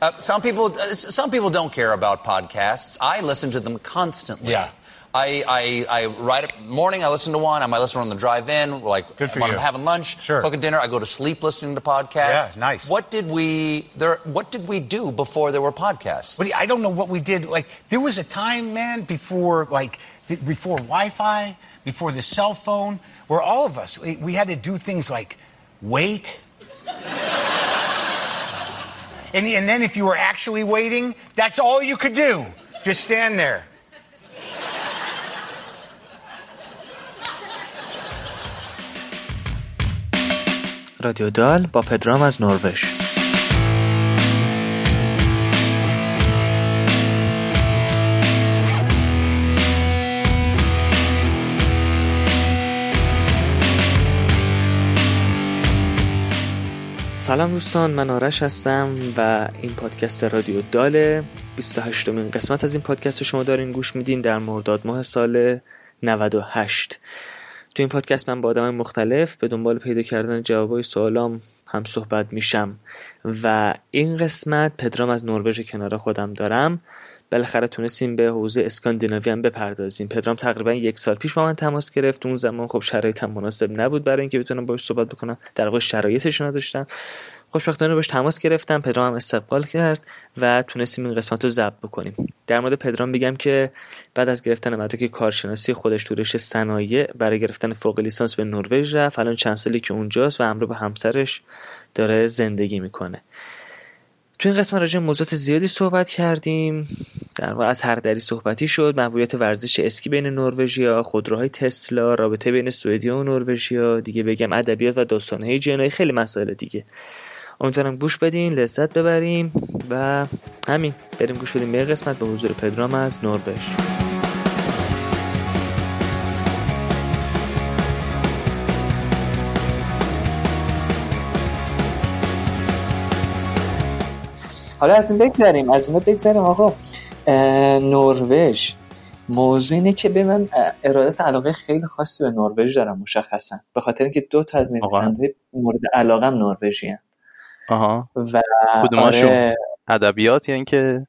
Uh, some people, uh, some people don't care about podcasts. I listen to them constantly. Yeah. I, I, I write it morning. I listen to one. I might listen on the drive-in, like Good for when you. I'm having lunch, Sure. cooking dinner. I go to sleep listening to podcasts. Yeah, nice. What did we there? What did we do before there were podcasts? But I don't know what we did. Like there was a time, man, before like before Wi-Fi, before the cell phone, where all of us we, we had to do things like wait. and, and then if you were actually waiting, that's all you could do. Just stand there. رادیو دال با پدرام از نروژ سلام دوستان من آرش هستم و این پادکست رادیو داله. 28 مین قسمت از این پادکست رو شما دارین گوش میدین در مرداد ماه سال 98 تو این پادکست من با آدم مختلف به دنبال پیدا کردن جوابای سوالام هم صحبت میشم. و این قسمت پدرام از نروژ کنار خودم دارم. بالاخره تونستیم به حوزه اسکاندیناوی هم بپردازیم. پدرام تقریبا یک سال پیش با من تماس گرفت. اون زمان خب شرایطم مناسب نبود برای اینکه بتونم باش صحبت بکنم. در واقع شرایطش نداشتم. خوشبختانه باش تماس گرفتم. پدرام هم استقبال کرد و تونستیم این قسمت رو ضبط بکنیم. در مورد پدرام بگم که بعد از گرفتن مدرک کارشناسی خودش تو رشته صنایع برای گرفتن فوق لیسانس به نروژ رفت. الان چند سالی که اونجاست و همراه با همسرش داره زندگی می‌کنه. تو این قسمت راجع موضوعات زیادی صحبت کردیم. در واقع از هر دری صحبتی شد. محبوبیت ورزش اسکی بین نروژیا خودروهای تسلا رابطه بین سوئدیا و نروژیا. دیگه بگم ادبیات و داستانهای جنایی. خیلی مسائل دیگه. امیدوارم گوش بدین لذت ببریم و همین. بریم گوش بدیم به قسمت. به حضور پدرام از نروژ. حالا از این بگذریم از این بگذریم آقا. نروژ. موضوع اینه که به من ارادت علاقه خیلی خاصی به نروژ دارم مشخصا. به خاطر اینکه دو تا از نویسنده مورد علاقم نروژی آها. و کدوماشون؟ آره. ادبیات یا اینکه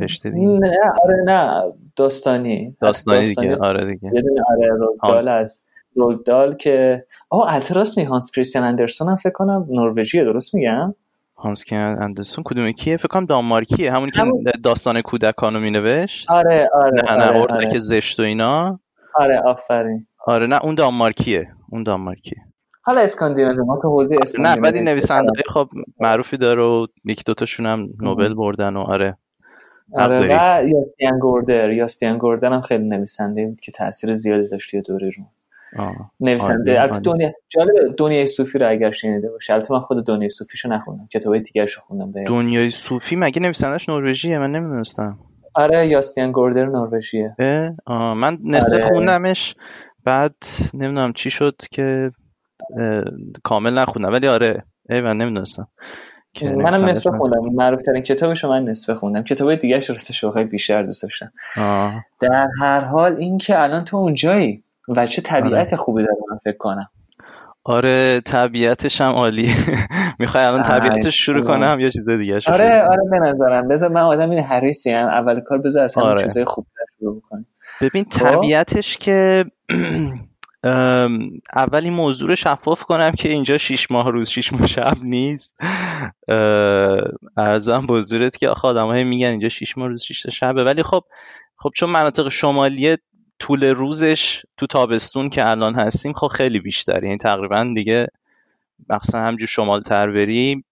رشته دیگه؟ نه آره نه. داستانی. داستانی دیگه. آره دیگه. آره رولدال. از رولدال که آه التراس می هانس کریستیان اندرسون هم فکر کنم نروژیه درست میگم؟ هانس کریستیان اندرسون کدوم کیه فکر کنم دانمارکیه. همونی که همون- داستان کودکانو مینوشت. آره آره نه نه آره, آره. زشت و اینا. آره آفرین. آره نه اون دانمارکیه. اون دانمارکیه. حالا اسکاندیناوی ما تو حوزه نه اسکاندیناوی ولی نویسنده خب معروفی داره و یکی دوتاشون هم نوبل بردن و آره. آره. و یاستین گوردر. یاستین گوردر هم خیلی نویسنده بود که تاثیر زیادی داشت توی دوره رو. نویسنده. البته. دنیا جالب دنیای صوفی رو اگر شنیده باشه البته من خود دنیای صوفیشو نخوندم کتابای دیگرش رو خوندم دقیقاً. دنیای صوفی؟ مگه نویسندش نروژیه؟ من نمی‌دونستم. آره یاستین گوردر نروژیه. من نصفه آره. خوندمش بعد نمی‌دونم چی شد که کامل نخوندم. ولی آره ای من نمی‌دونستم منم نصفه من- خوندم. معروف ترین کتابشو من نصفه خوندم. کتابای دیگه راستش خیلی بیشتر دوست داشتم. در هر حال این که الان تو اونجایی. و چه طبیعت آره. خوبی داره من فکر کنم. آره طبیعتش هم عالیه. می‌خوای الان طبیعتش شروع. کنم؟ یا چیز دیگه؟ آره آره به نظرم. بذار من آدم این حریصی هم اول کار بذار همین آره. چیزای خوب شروع بکنیم. ببین خب. طبیعتش که ام، اول این موضوع رو شفاف کنم که اینجا شیش ماه روز شیش ماه شب نیست. ارزم حضورت که آخه آدم میگن اینجا شیش ماه روز شیش شبه. ولی خب خب چون مناطق شمالیه طول روزش تو تابستون که الان هستیم خب خیلی بیشتر یعنی تقریبا دیگه مخصوصا همجور شمال تر بری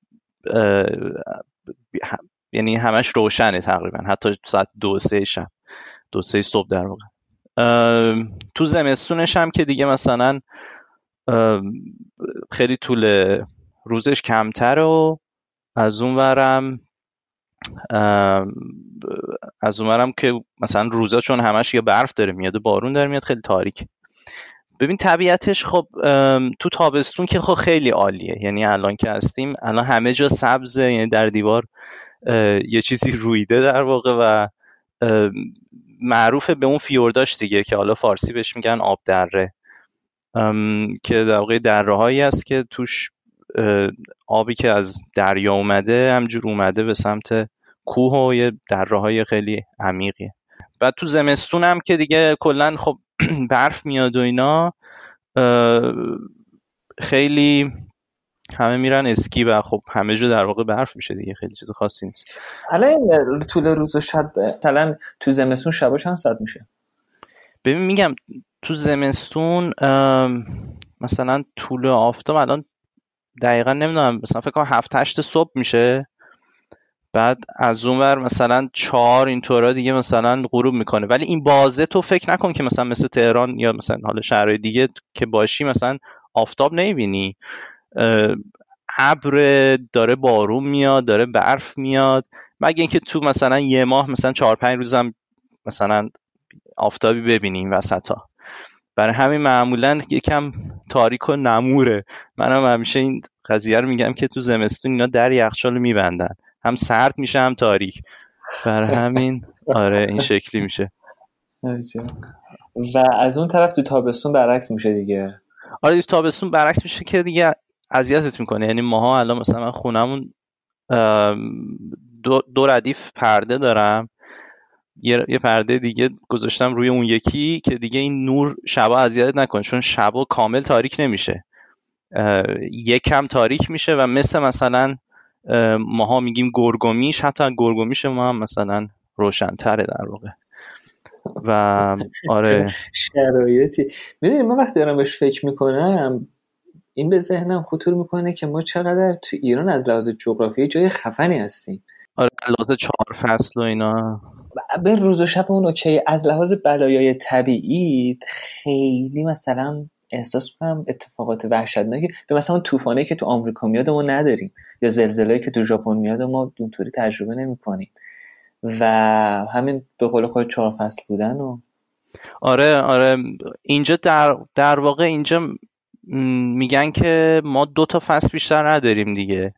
یعنی همش روشنه تقریبا. حتی ساعت دو سه شب دو سه صبح در واقع. تو زمستونش هم که دیگه مثلا خیلی طول روزش کمتر و از اون ورم از اون ورم که مثلا روزا چون همش یا برف داره میاد بارون داره میاد خیلی تاریک ببین طبیعتش خب تو تابستون که خب خیلی عالیه. یعنی الان که هستیم الان همه جا سبزه یعنی در دیوار یه چیزی رویده در واقع و معروف به اون فیورداش دیگه که حالا فارسی بهش میگن آب دره. که در واقع دره هایی است که توش آبی که از دریا اومده همجور اومده به سمت کوه و یه دره های خیلی عمیقیه بعد تو زمستون هم که دیگه کلا خب برف میاد و اینا خیلی همه میرن اسکی و خب همه جا در واقع برف میشه دیگه خیلی چیز خاصی نیست. الان طول روز و شب مثلا تو زمستون شبا چند ساعت میشه؟ ببین میگم تو زمستون مثلا طول آفتاب الان دقیقا نمی‌دونم مثلا فکر کنم هفت هشت صبح میشه. بعد از اون ور مثلا چهار اینطورا دیگه مثلا غروب می‌کنه. ولی این بازه تو فکر نکن که مثلا مثل تهران یا مثلا حالا شهرهای دیگه که باشی مثلا آفتاب نمی‌بینی. ابر داره بارون میاد داره برف میاد. مگه اینکه تو مثلا یه ماه مثلا چهار پنج روزم مثلا آفتابی ببینیم وسط ها برای همین معمولا یکم تاریک و نموره. منم همیشه این قضیه رو میگم که تو زمستون اینا در یخچال میبندن. هم سرد میشه هم تاریک. برای همین آره این شکلی میشه. و از اون طرف تو تابستون برعکس میشه دیگه. آره تو تابستون برعکس میشه که دیگه اذیتت می‌کنه. یعنی ماها الان مثلا من خونمون دو, دو ردیف پرده دارم. یه, یه پرده دیگه گذاشتم روی اون یکی که دیگه این نور شبا اذیت نکنه چون شبا کامل تاریک نمیشه. یکم تاریک میشه و مثل مثلا ماها میگیم گرگومیش حتی گرگومیش ما هم مثلا روشنتره در واقع. و آره. شرایطی. می‌دونی من وقتی دارم بهش فکر می‌کنم این به ذهنم خطور می‌کنه که ما چقدر تو ایران از لحاظ جغرافیایی جای خفنی هستیم. آره لحاظ چهار فصل و اینا. به روز و شب اون اوکی. از لحاظ بلایای طبیعی خیلی مثلا احساس می‌کنم اتفاقات وحشتناکی به مثلا اون طوفانی که تو آمریکا میاد ما نداریم یا زلزله‌ای که تو ژاپن میاد ما اونطوری تجربه نمی‌کنیم. و همین به قول خود چهار فصل بودن و آره آره. اینجا در, در واقع اینجا میگن که ما دو تا فصل بیشتر نداریم دیگه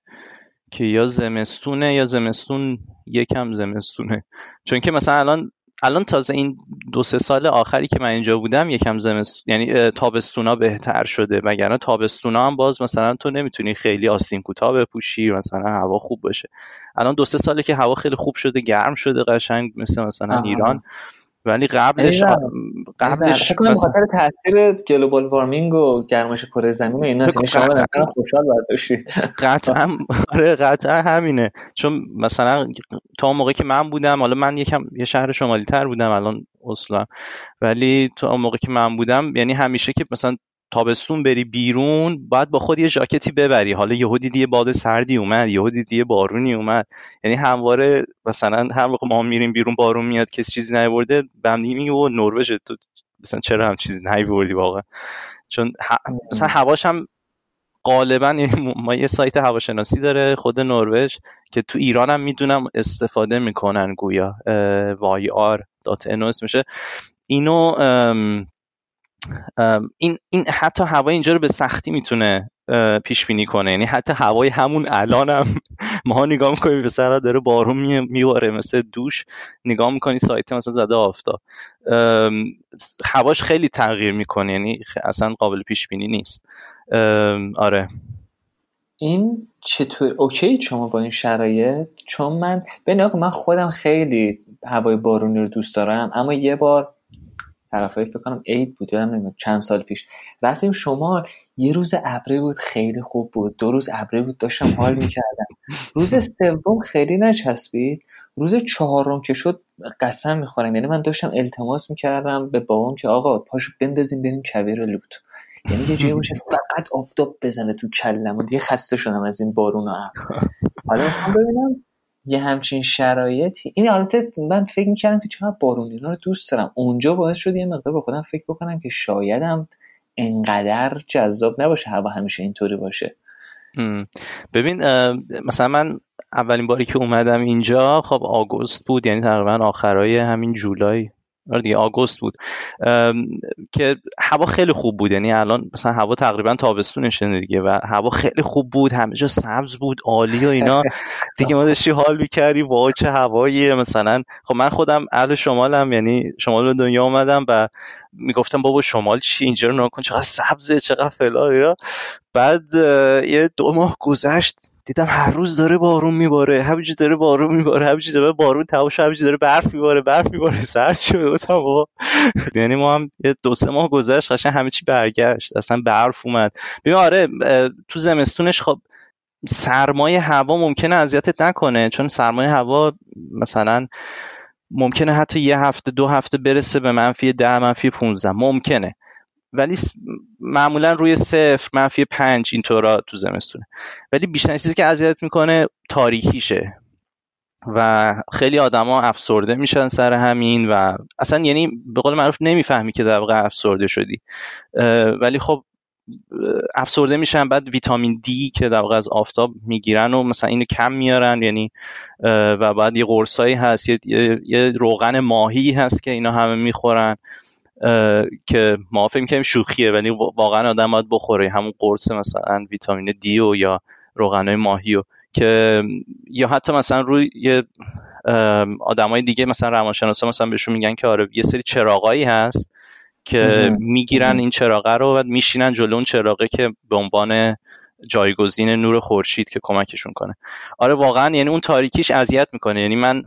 که یا زمستونه یا زمستون یکم زمستونه. چون که مثلا الان الان تازه این دو سه سال آخری که من اینجا بودم یکم زمست یعنی تابستونا بهتر شده. وگرنه تابستونا هم باز مثلا تو نمی‌تونی خیلی آستین کوتاه بپوشی مثلا هوا خوب باشه. الان دو سه ساله که هوا خیلی خوب شده گرم شده قشنگ مثل مثلا ایران. ولی قبلش قبلش فکر خاطر تاثیر گلوبال وارمینگ و گرمایش کره زمین و اینا یعنی شما مثلا خوشحال برداشتید قطعا آره قطعا همینه. چون مثلا تا موقعی که من بودم حالا من یکم یه شهر شمالی تر بودم الان اصلا. ولی تا موقعی که من بودم یعنی همیشه که مثلا تابستون بری بیرون باید با خود یه ژاکتی ببری. حالا یهو دیدی یه باد سردی اومد یهو دیدی یه بارونی اومد. یعنی همواره مثلا هر موقع ما میریم بیرون بارون میاد کسی چیزی نیورده به هم میگه و نروژ تو مثلا چرا هم چیزی نیوردی واقعا؟ چون مثلا هواش هم غالبا یعنی ما یه سایت هواشناسی داره خود نروژ که تو ایران هم می‌دونم استفاده می‌کنن گویا yr.no اسمشه اینو این این حتی هوای اینجا رو به سختی می‌تونه پیش بینی کنه. یعنی حتی هوای همون الان هم ما نگاه می‌کنیم به سر داره بارون میواره مثل دوش. نگاه می‌کنی سایت مثلا زده آفتاب. هواش خیلی تغییر می‌کنه یعنی اصلا قابل پیش بینی نیست آره. این چطور؟ اوکی شما با این شرایط؟ چون من به من خودم خیلی هوای بارونی رو دوست دارم اما یه بار طرفای فکر کنم عید بود یادم چند سال پیش. رفتیم شمال. یه روز ابری بود خیلی خوب بود. دو روز ابری بود داشتم حال می‌کردم. روز سوم خیلی نچسبید. روز چهارم که شد قسم می‌خورم. یعنی من داشتم التماس می‌کردم به بابام که آقا پاشو بندازیم بریم کویر لوت. یعنی یه جایی باشه فقط آفتاب بزنه تو کلم و دیگه خسته شدم از این بارون و حالا می‌خوام ببینم یه همچین شرایطی. این حالت من فکر می‌کردم که چقدر بارون رو دوست دارم. اونجا باعث شد یه مقدار به خودم فکر بکنم که شایدم انقدر جذاب نباشه هوا همیشه اینطوری باشه. ببین مثلا من اولین باری که اومدم اینجا خب آگوست بود یعنی تقریبا آخرای همین جولای آره دیگه آگوست بود. که هوا خیلی خوب بود. یعنی الان مثلا هوا تقریبا تابستونشه دیگه و هوا خیلی خوب بود. همه جا سبز بود عالی و اینا. دیگه ما داشتی حال می‌کردی. وای چه هوایی مثلا خب من خودم اهل شمالم یعنی شمال دنیا اومدم و می‌گفتم بابا شمال چی؟ اینجا رو نکن چقدر سبزه چقدر فلان بعد یه دو ماه گذشت. دیدم هر روز داره بارون میباره همینجوری داره بارون میباره همینجوری داره بارون تماش همینجوری داره برف میباره برف میباره سرد شده گفتم بابا. یعنی ما هم یه دو سه ماه گذشت قشنگ همه چی برگشت اصلا برف اومد. ببین آره تو زمستونش خب سرمایه هوا ممکنه اذیتت نکنه چون سرمایه هوا مثلا ممکنه حتی یه هفته دو هفته برسه به منفی ده منفی 15 ممکنه. ولی معمولا روی صفر منفی پنج اینطورا تو زمستونه. ولی بیشتر چیزی که اذیت می‌کنه تاریکیشه. و خیلی آدما افسرده میشن سر همین و اصلا یعنی به قول معروف نمی‌فهمی که در واقع افسرده شدی. ولی خب افسرده میشن بعد ویتامین دی که در واقع از آفتاب می‌گیرن و مثلا اینو کم میارن یعنی و بعد یه قرصایی هست یه, یه روغن ماهی هست که اینا همه می‌خورن. که ما فکر می‌کنیم شوخیه ولی واقعا آدم باید بخوره. همون قرص مثلا ویتامین دی و یا روغنای ماهی و که یا حتی مثلا روی یه آدمای دیگه مثلا روانشناسا مثلا بهشون میگن که آره یه سری چراغایی هست که می‌گیرن این چراغه رو و میشینن جلو اون چراغه که به عنوان جایگزین نور خورشید که کمکشون کنه. آره واقعا یعنی اون تاریکیش اذیت می‌کنه. یعنی من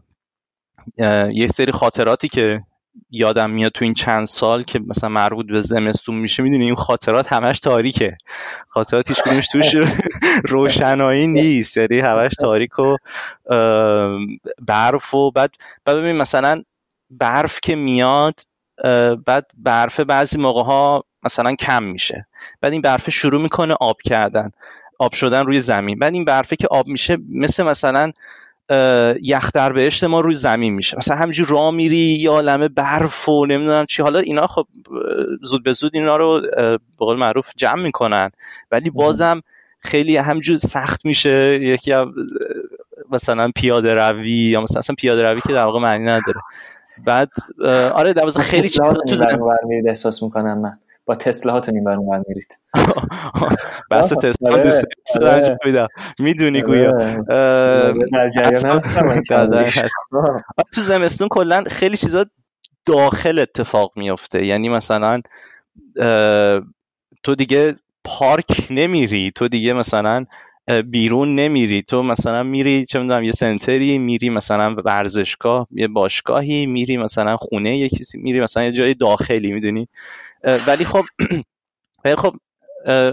یه سری خاطراتی که یادم میاد تو این چند سال که مثلا مربوط به زمستون میشه می‌دونی این خاطرات همش تاریکه. خاطرات هیچ کدومش توش روشنایی نیست. یعنی همش تاریک و برف و بعد بعد ببین مثلا برف که میاد بعد برف بعضی موقع ها مثلا کم میشه. بعد این برف شروع می‌کنه آب کردن. آب شدن روی زمین. بعد این برفه که آب میشه مثل مثلا یخ در بهشت ما روی زمین میشه. مثلا همینجور راه میری یا عالمه برف و نمی‌دونم چی. حالا اینا خب زود به زود اینا رو به قول معروف جمع می‌کنن. ولی بازم خیلی همینجور سخت میشه. یکی مثلا پیاده روی یا مثلا اصلا پیاده روی که در واقع معنی نداره. بعد آره در خیلی چیزا تو زمین. احساس می‌کنم من. با تسلا هاتون این برون میرید. بحث تسلا دوست دارم. می‌دونی گویا. در جریان تو زمستون کلا خیلی چیزا داخل اتفاق میفته یعنی مثلا تو دیگه پارک نمیری تو دیگه مثلا بیرون نمیری. تو مثلا میری چه می‌دونم یه سنتری میری مثلا ورزشگاه یه باشگاهی میری مثلا خونه یه کسی میری مثلا یه جای داخلی می‌دونی؟ ولی خب خب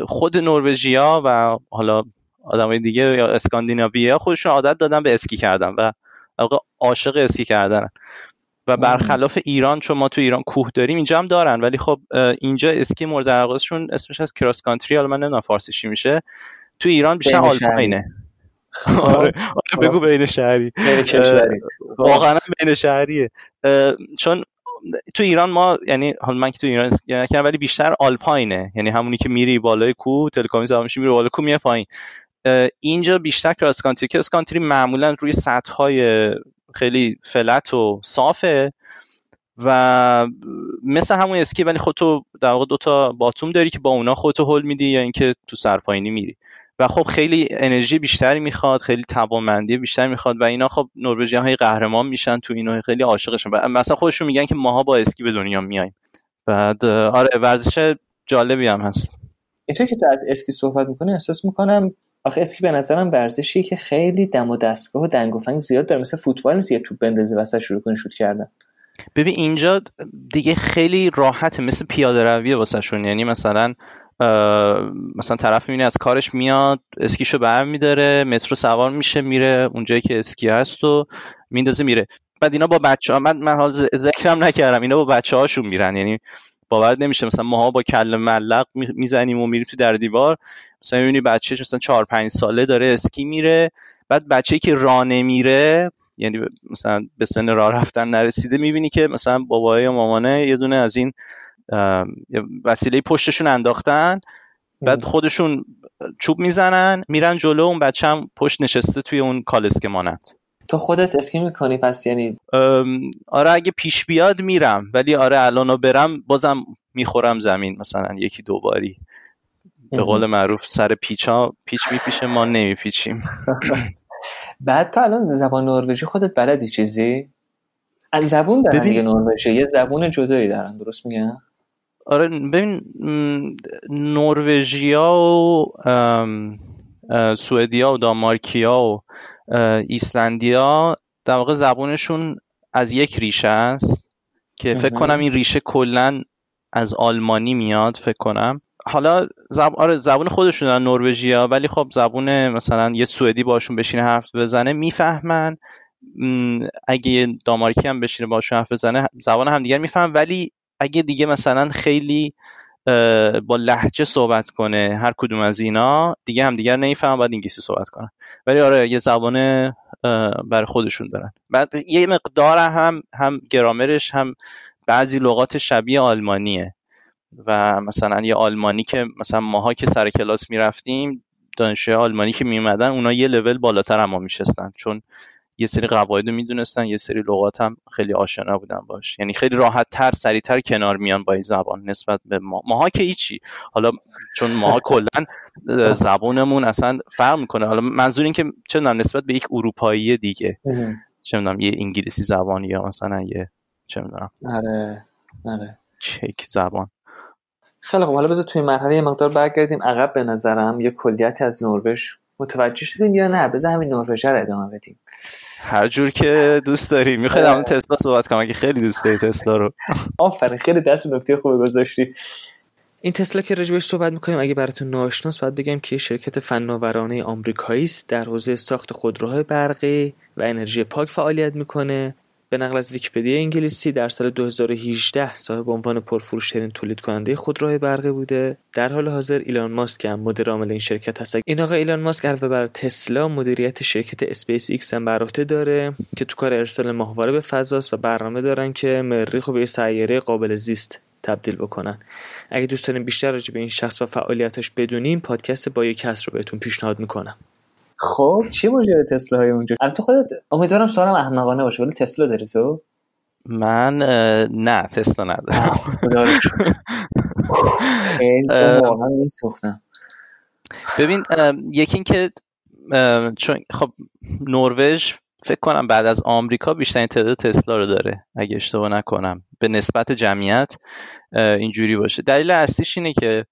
خود نروژیا و حالا آدمای دیگه یا اسکاندیناویا خودشون عادت دادن به اسکی کردن و عاشق اسکی کردن. و برخلاف ایران چون ما تو ایران کوه داریم اینجا هم دارن. ولی خب اینجا اسکی مورد علاقهشون اسمش از کراس کانتری حالا من نمی‌دونم فارسیش میشه. تو ایران بیشتر آلپاینه آره, آره بگو بین شهری. واقعا بین شهریه. چون تو ایران ما یعنی حالا من که تو ایران نکردم ولی بیشتر آلپاینه. یعنی همونی که میری بالای کو تلکامی زمان میری بالای کو میای پایین. اینجا بیشتر کراس کانتری کراس کانتری معمولا روی سطح های خیلی فلت و صافه و مثل همون اسکی ولی خودتو در واقع دوتا باتوم داری که با اونا خودتو هول میدی یا اینکه تو سرپایینی میری. و خب خیلی انرژی بیشتری می‌خواد خیلی توانمندی بیشتری می‌خواد و اینا خب نروژیان های قهرمان میشن تو اینو خیلی عاشقشن. و مثلا خودشون میگن که ماها با اسکی به دنیا میایم. بعد آره ورزش جالبی هم هست. اینطور که تو از اسکی صحبت می‌کنی احساس می‌کنم آخه اسکی به نظرم ورزشی که خیلی دم و دستگاه و دنگ و فنگ زیاد داره. مثل فوتبال نیست یه توپ بندازی وسط شروع کنی شوت کردن. ببین اینجا دیگه خیلی راحته. مثل پیاده رویه واسه شون یعنی مثلا مثلا طرف می‌بینه از کارش میاد اسکیشو بر میداره مترو سوار میشه میره اونجایی که اسکی هست و میندازه میره. بعد اینا با بچه ها من, من حال ذکرم نکردم اینا با بچه هاشون میرن. یعنی باور نمیشه مثلا ماها با کل ملق می‌زنیم و میریم تو در دیوار. مثلا می‌بینی بچه مثلا چهار پنج ساله داره اسکی میره. بعد بچه که راه نمیره یعنی مثلا به سن راه رفتن نرسیده می‌بینی که مثلا بابای یا مامانه یه دونه از این وسیله پشتشون انداختن بعد خودشون چوب می‌زنن میرن جلو اون بچه هم پشت نشسته توی اون کالسکه مانند تو خودت اسکی می‌کنی پس یعنی؟ آره اگه پیش بیاد میرم ولی آره الانو برم بازم می‌خورم زمین مثلا یکی دو باری. به قول معروف سر پیچ ها پیچ میپیشه ما نمیپیچیم. بعد تو الان زبان نروژی خودت بلدی چیزی؟ از زبون دارن دیگه نروژی یه زبون جدایی دارن درست میگم؟ آره ببین نروژیا و سوئدیا و دانمارکیا و ایسلندیا در واقع زبونشون از یک ریشه است که فکر کنم این ریشه کلا از آلمانی میاد فکر کنم. حالا زب... آره زبون خودشون دارن نروژیا ولی خب زبون مثلا یه سوئدی باشون بشینه حرف بزنه می‌فهمن. اگه دامارکی هم بشینه باشون حرف بزنه زبان هم دیگر میفهم ولی اگه دیگه مثلا خیلی با لحجه صحبت کنه هر کدوم از اینا دیگه هم دیگر نمیفهم باید انگلیسی صحبت کنن. ولی آره یه زبان برای خودشون دارن. بعد یه مقدار هم هم گرامرش هم بعضی لغات شبیه آلمانیه. و مثلا یه آلمانی که مثلا ماها که سر کلاس می‌رفتیم دانشجوی آلمانی که میمدن اونا یه لول بالاتر هم ما میشستن. چون یه سری قواعد رو می‌دونستن یه سری لغات هم خیلی آشنا بودن باش. یعنی خیلی راحت تر سریعتر کنار میان با این زبان نسبت به ما. ماها که هیچی. حالا چون ماها کلا زبونمون اصلا فرق می‌کنه. حالا منظور این که چه نسبت به یک اروپایی دیگه. چه می‌دونم یه انگلیسی زبان یا مثلا یه چه می‌دونم. آره آره. چک زبان. خیلی خب حالا بذار توی مرحله یه مقدار برگردیم. عقب به نظرم یه کلیتی از نروژ متوجه شدیم یا نه؟ بذار همین نروژ رو ادامه بدیم. هر جور که دوست داری. می‌خوای همون تسلا صحبت کنم اگه خیلی دوست داری تسلا رو. آفرین خیلی دست نکته خوبی گذاشتی. این تسلا که راجبش صحبت می‌کنیم اگه براتون ناشناس باید بگم که شرکت فناورانه آمریکایی است. در حوزه ساخت خودروهای برقی و انرژی پاک فعالیت می‌کنه. به نقل از ویکیپدیا انگلیسی در سال 2018 صاحب عنوان پرفروشترین تولید کننده خودروهای برقی بوده. در حال حاضر ایلان ماسک هم مدیر عامل این شرکت هست. این آقا ایلان ماسک علاوه بر تسلا مدیریت شرکت اسپیس ایکس هم بر داره که تو کار ارسال ماهواره به فضاست و برنامه دارن که مریخ رو به سیاره قابل زیست تبدیل بکنن. اگه دوست دارین بیشتر راجع به این شخص و فعالیتاش بدونیم پادکست با یک کس رو بهتون پیشنهاد می‌کنم. خب چی ماجرا تسلا های اونجا؟ تو خودت امیدوارم سوالم احمقانه باشه ولی تسلا داری تو؟ من نه تسلا ندارم. خیلی ببین یکی این که چون خب نروژ فکر کنم بعد از آمریکا بیشترین تعداد تسلا رو داره اگه اشتباه نکنم. به نسبت جمعیت اینجوری باشه. دلیل اصلیش اینه که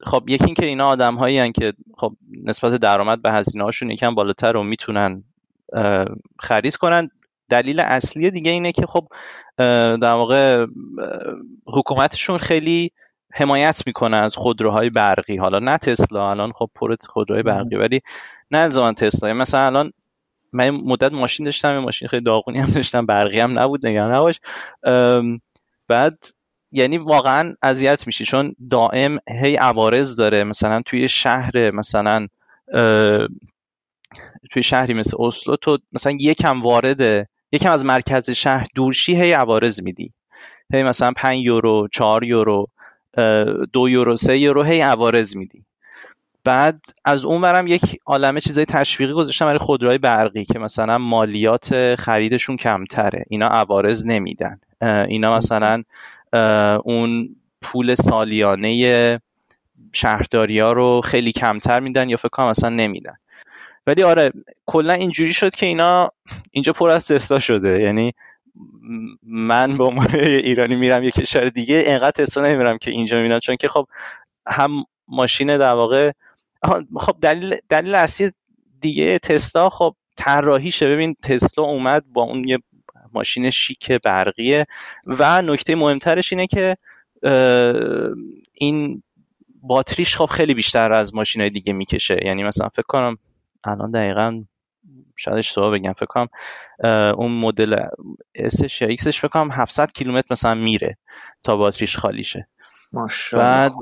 خب یکی اینکه اینا آدم هایی که خب نسبت درآمد به هزینه هاشون یکم بالاتر رو می‌تونن خرید کنن. دلیل اصلی دیگه اینه که خب در واقع حکومتشون خیلی حمایت می‌کنه از خودروهای برقی. حالا نه تسلا الان خب پر خودروهای برقی ولی نه الزاما تسلا. یعنی مثلا الان من مدت ماشین داشتم ماشین خیلی داغونی هم داشتم برقی هم نبود نگران نباش. بعد یعنی واقعا اذیت میشی. چون دائم هی عوارض داره. مثلا توی شهر مثلا توی شهری مثل اسلو تو مثلا یکم وارد یکم از مرکز شهر دورشی هی عوارض میدی. هی مثلا 5 یورو 4 یورو دو یورو سه یورو هی عوارض میدی. بعد از اون برم یک عالمه چیزای تشویقی گذاشتم برای خودروهای برقی که مثلا مالیات خریدشون کمتره. اینا عوارض نمیدن. اینا مثلا اون پول سالیانه شهرداری ها رو خیلی کمتر میدن یا فکر کنم اصلا نمیدن. ولی آره کلا اینجوری شد که اینا اینجا پر از تسلا شده. یعنی من به عنوان ایرانی میرم یه کشور دیگه انقدر تسلا نمیرم که اینجا می‌بینم چون که خب هم ماشین در واقع خب دلیل دلیل اصلی دیگه تسلا خب طراحیشه. ببین تسلا اومد با اون یه ماشین شیک برقیه. و نکته مهمترش اینه که این باتریش خب خیلی بیشتر از ماشین های دیگه می‌کشه. یعنی مثلا فکر کنم الان دقیقا شاید اشتباه بگم فکر کنم اون مدل S ش یا X ش فکر کنم 700 کیلومتر مثلا میره تا باتریش خالی شه. بعد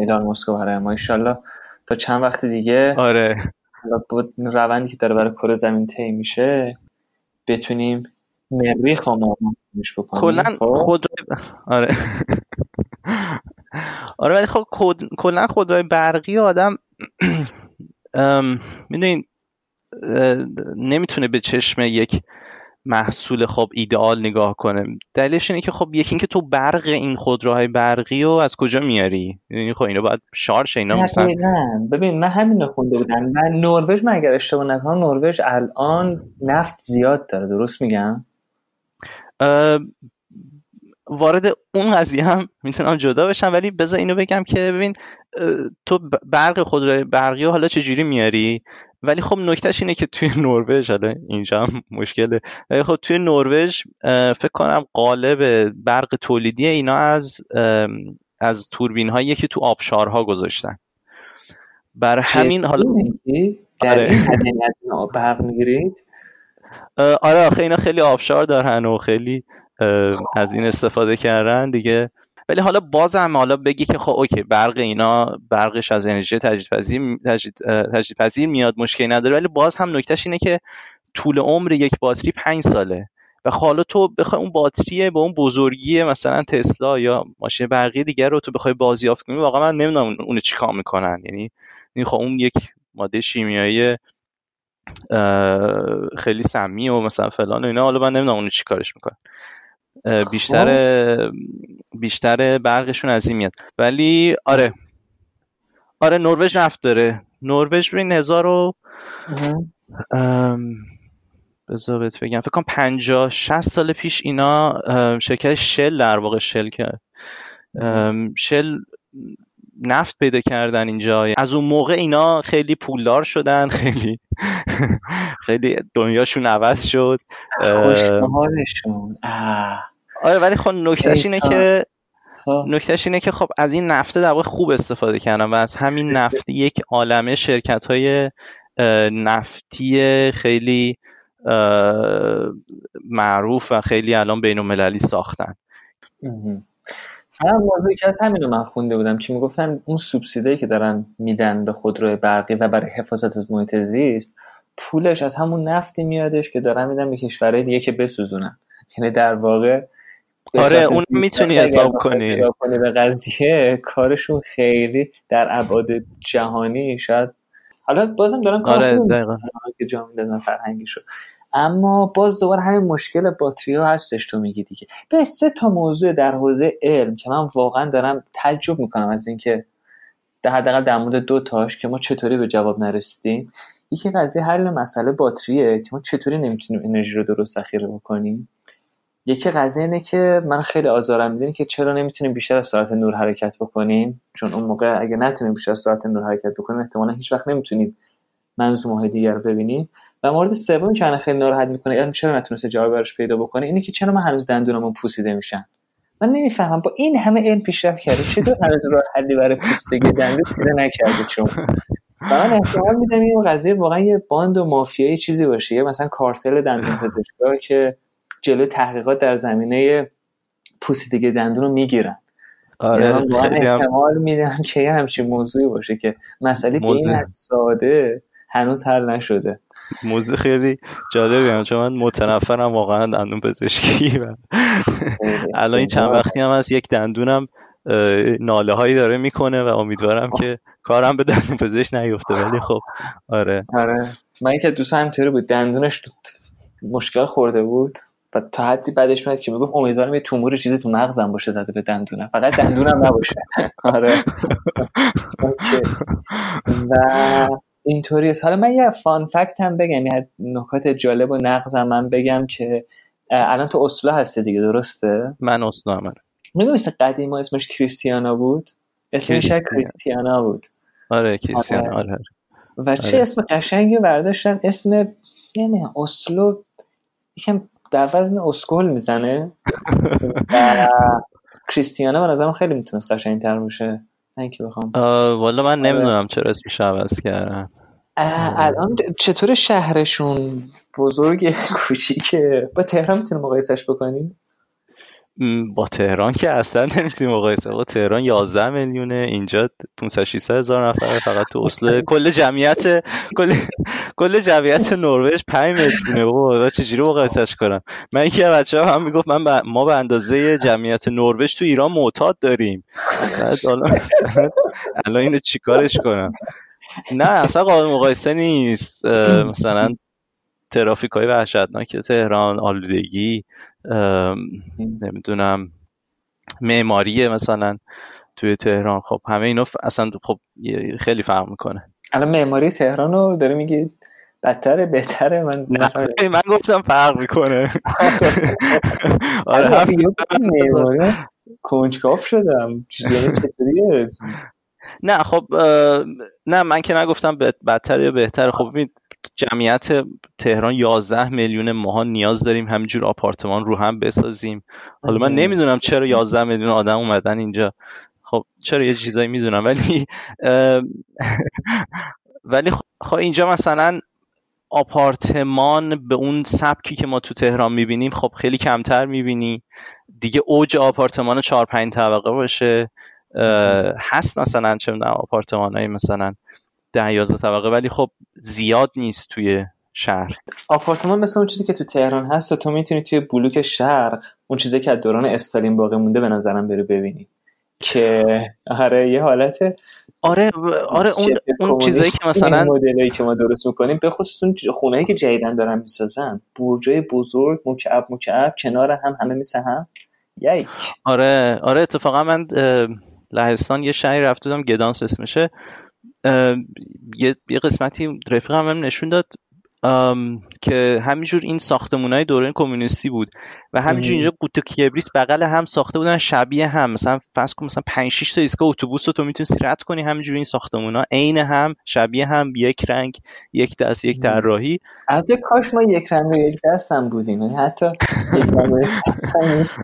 ایلان ماسک رو برای ما تا چند وقت دیگه؟ آره. روندی که داره برای کره زمین طی میشه بتونیم مریخ هم بکنیم کلا خب؟ خود آره. آره ولی خب کلا خودروی برقی آدم می‌دونین نمی‌تونه به چشم یک محصول خب ایدئال نگاه کنه. دلیلش اینه که خب یکی اینکه تو برق این خودروهای برقی رو از کجا میاری؟ یعنی خب اینا باید شارژ اینا مثلا ببین من همین رو خونده بودم. من نروژ من اگر اشتباه نکنم نروژ الان نفت زیاد داره. درست میگم؟ وارد اون قضیه هم می‌تونم جدا بشم ولی بذار اینو بگم که ببین تو برق خودروی برقی حالا چجوری میاری؟ ولی خب نکتهش اینه که توی نروژ حالا اینجا هم مشکله ولی خب توی نروژ فکر کنم قالب برق تولیدی اینا از از توربین هایی که تو آبشارها گذاشتن. بر همین حالا آره. برق می‌گیرید؟ آره آخه اینا خیلی آبشار دارن و خیلی از این استفاده کردن دیگه. ولی حالا بازم حالا بگی که خب اوکی برق اینا برقش از انرژی تجدید پذیر میاد مشکلی نداره. ولی باز هم نکتهش اینه که طول عمر یک باتری پنج ساله. و خب حالا تو بخوای اون باتری به اون بزرگی مثلا تسلا یا ماشین برقی دیگر رو تو بخوای بازیافت کنی واقعا من نمی‌دونم اونو چیکار می‌کنن. یعنی خب اون یک ماده شیمیایی خیلی سمی و مثلا فلان و اینا. حالا من نمی‌دونم اونو چیکارش می‌کنن. بیشتر خب. بیشتر برقشون از این میاد. ولی آره. آره نروژ نفت داره. نروژ ببین هزار و بذار بهت بگم. فکر کنم 50 60 سال پیش اینا شرکت شل در واقع شل کرد. شل نفت پیدا کردن اینجا. از اون موقع اینا خیلی پولدار شدن خیلی خیلی دنیاشون عوض شد. آره ولی خب نکتهش اینه که خب. نکتهش اینه که خب از این نفته در واقع خوب استفاده کردن و از همین نفت یک عالمه شرکت های نفتی خیلی معروف و خیلی الان بین المللی ساختن هم موضوعی که از همین رو من خونده بودم که می‌گفتن اون سوبسیدی که دارن میدن به خودرو برقی و برای حفاظت از محیط زیست پولش از همون نفتی میادش که دارن میدن به کشورهای دیگه که بسوزونن. یعنی در واقع آره اون می‌تونی حساب کنی. به قضیه کارشون خیلی در ابعاد جهانی شاید حالا بازم دارن کار آره که جامعه فرهنگی شد اما باز دوباره همین مشکل باتری ها هستش تو میگی دیگه. به سه تا موضوع در حوزه علم که من واقعا دارم تعجب می‌کنم از اینکه در حداقل در مورد دو تاش که ما چطوری به جواب نرسیدیم. یکی قضیه حل مسئله باتریه که ما چطوری نمی‌تونیم انرژی رو درست ذخیره بکنیم. یکی قضیه اینه که من خیلی آزارم می‌دونی که چرا نمی‌تونیم بیشتر از سرعت نور حرکت بکنیم؟ چون اون موقع اگه نتونیم بیشتر از سرعت نور حرکت بکنیم احتمالا هیچ وقت نمی‌تونیم منظومه دیگر رو ببینیم. و مورد سوم که خیلی ناراحت می‌کنه یعنی چرا نتونسته جواب براش پیدا بکنه؟ اینه که چرا من هنوز دندونمون پوسیده میشن من نمی‌فهمم. با این همه علم پیشرفت کرده چطور هنوز راه حلی برای پوسیدگی دندون پیدا نکرده چون؟ و من احتمال میدم این قضیه واقعا یه باند و مافیایی چیزی باشه. یه مثلا کارتل دندون پزشکا که جلو تحقیقات در زمینه پوسیدگی دندون رو می‌گیرن. آره یعنی احتمال میدم که یه همچین موضوعی باشه که مسئله به این ساده هنوز حل نشده. موضوع خیلی جالبی هم چون من متنفرم واقعا دندون پزشکی و الان این چند وقتی هم از یک دندونم ناله هایی داره می‌کنه و امیدوارم که کارم به دندون پزشک نیفته ولی خب آره. آره. من که دوست همینطوری بود دندونش مشکل خورده بود و تا حدی بعدش میاد که می‌گفت امیدوارم یه تومور چیزی تو مغزم باشه زده به دندونم. فقط دندونم نباشه. آره. و اینطوری است. حالا من یه فان فکت هم بگم یه نکات جالب و نقضم من بگم که الان تو اسلو هستی دیگه درسته؟ من اسلو هم می‌دونی قدیم اسمش کریستیانا بود؟ اسمش کریستیانا بود. آره کریستیانا آره. آره. و چه آره. اسم قشنگی برداشتن؟ اسم یعنی اسلو یکم در وزن اسکول می‌زنه. و کریستیانا به نظرم خیلی می‌تونست قشنگتر باشه. نه اینکه بخوام. والا من آره. نمی‌دونم چرا اسمش عوض کردن الان چطور شهرشون بزرگ کوچیکه؟ با تهران می‌تونیم مقایسش بکنیم؟ با تهران که اصلا نمی‌تونیم مقایسه. با تهران 11 میلیونه اینجا 500 600 هزار نفر فقط تو اصل. کل جمعیت کل کل جمعیت نروژ 5 میلیونه بابا چجوری مقایسش کنم؟ من یکی از بچه‌ها هم می‌گفت من ما به اندازه جمعیت نروژ تو ایران معتاد داریم. الان الان اینو چیکارش کنم؟ نه اصلا قابل مقایسه نیست. مثلا ترافیک های وحشتناک تهران آلودگی. نمی‌دونم معماری مثلا توی تهران. خب همه اینا اصلا خب خیلی فرق می‌کنه. الان معماری تهران رو داره میگی بدتره بهتره. من من گفتم فرق می‌کنه. آره معماری کنجکاف شدم. چطوریه؟ نه خب نه من که نگفتم بدتر یا بهتر خب جمعیت تهران 11 میلیون ماها نیاز داریم همینجور آپارتمان رو هم بسازیم. حالا من نمی‌دونم چرا 11 میلیون آدم اومدن اینجا. خب چرا یه چیزایی می‌دونم ولی ولی خب اینجا مثلا آپارتمان به اون سبکی که ما تو تهران می‌بینیم خب خیلی کمتر می‌بینی. دیگه اوج آپارتمان 4 5 طبقه باشه. هست مثلا چه می‌دونم آپارتمان های مثلا ده یازده طبقه ولی خب زیاد نیست توی شهر. آپارتمان مثل اون چیزی که تو تهران هست و تو می‌تونی توی بلوک شرق اون چیزی که از دوران استالین باقی مونده به نظرم بری ببینی. که آره یه حالت آره آره اون اون چیزایی که مثلا مدلایی که ما درست می‌کنیم. به خصوص اون خونه‌ای که جدیدن دارن می‌سازن. برجای بزرگ مکعب مکعب کنار هم همه مثل هم. یک. آره آره اتفاقا من لهستان یه شهری رفته بودم گدانس اسمشه. یه, یه قسمتی رفیقم هم نشون داد که همینجور این ساختمون های دوره کمونیستی بود و همینجور اینجا قوطه کبریت بغل هم ساخته بودن شبیه هم. مثلا فرض کن مثلا 5 6 تا ایستگاه اتوبوس رو تو می‌تونی رد کنی همینجور این ساختمون ها عین هم شبیه هم یک رنگ یک دست یک طراحی. البته کاش ما یک رنگ و یک دست هم بودیم. یعنی حتی یک رنگ و دست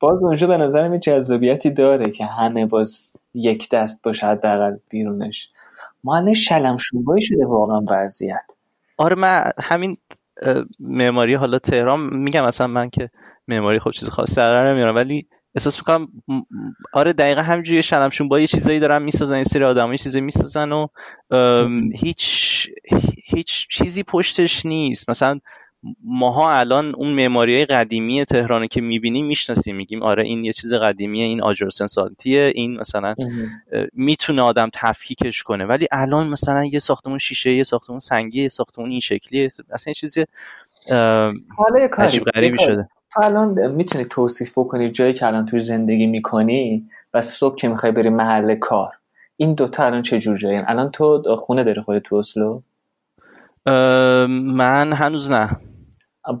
باز اونجا به نظرم یه جذابیتی داره که همه باز یک دست باشه حداقل بیرونش. ما شلم شده واقعا وضعیت. آره من همین معماری حالا تهران میگم اصلا من که معماری خب چیز خاصی در نمیارم ولی احساس می‌کنم آره دقیقا همینجوری شلمشون با یه چیزایی دارن می‌سازن یه سری آدم یه چیزایی می‌سازن و هیچ هیچ چیزی پشتش نیست. مثلا ماها الان اون معماری قدیمی تهران که می‌بینیم می‌شناسیم میگیم آره این یه چیز قدیمیه این آجرسن سانتیه این مثلا می‌تونه آدم تفکیکش کنه. ولی الان مثلا یه ساختمون شیشه یه ساختمون سنگی یه ساختمون این شکلیه. اصلا یه چیزی عجیب غریبی شده. الان می‌تونی توصیف بکنی جایی که الان توی زندگی می‌کنی و صبح که می‌خوای بری محل کار این دوتا الان چه جور جایی الان تو خونه داری خودت تو اسلو؟ من هنوز نه.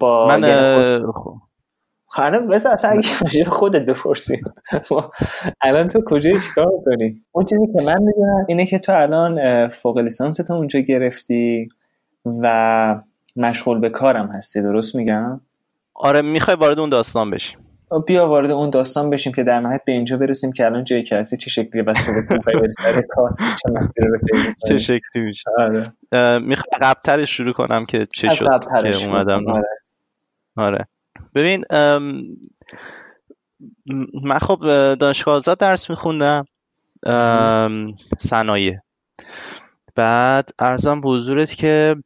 با من خانم بس اصلا اگه خودت بپرسی الان تو کجایی چیکار کنی اون چیزی که من می‌دونم اینه که تو الان فوق لیسانس تو اونجا گرفتی و مشغول به کارم هستی درست میگم؟ آره می‌خوای وارد اون داستان بشیم بیا وارد اون داستان بشیم که در نهایت به اینجا برسیم که الان جایی که هستی چه شکلیه و چه مسیر رو چه شکلی میشه. آره. می‌خوام قبلترش شروع کنم که چه شد که اومدم. آره. آره. ببین من خب دانشگاه آزاد درس میخوندم صنایع. بعد ارزم به حضورت که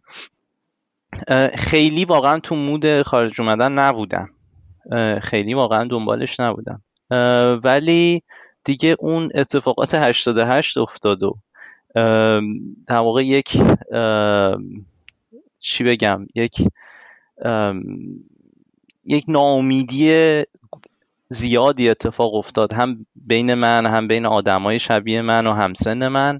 خیلی واقعا تو مود خارج اومدن نبودم. خیلی واقعا دنبالش نبودم. ولی دیگه اون اتفاقات 88 افتاد و در واقع یک چی بگم یک یک ناامیدی زیادی اتفاق افتاد هم بین من هم بین آدمای شبیه من و همسن من.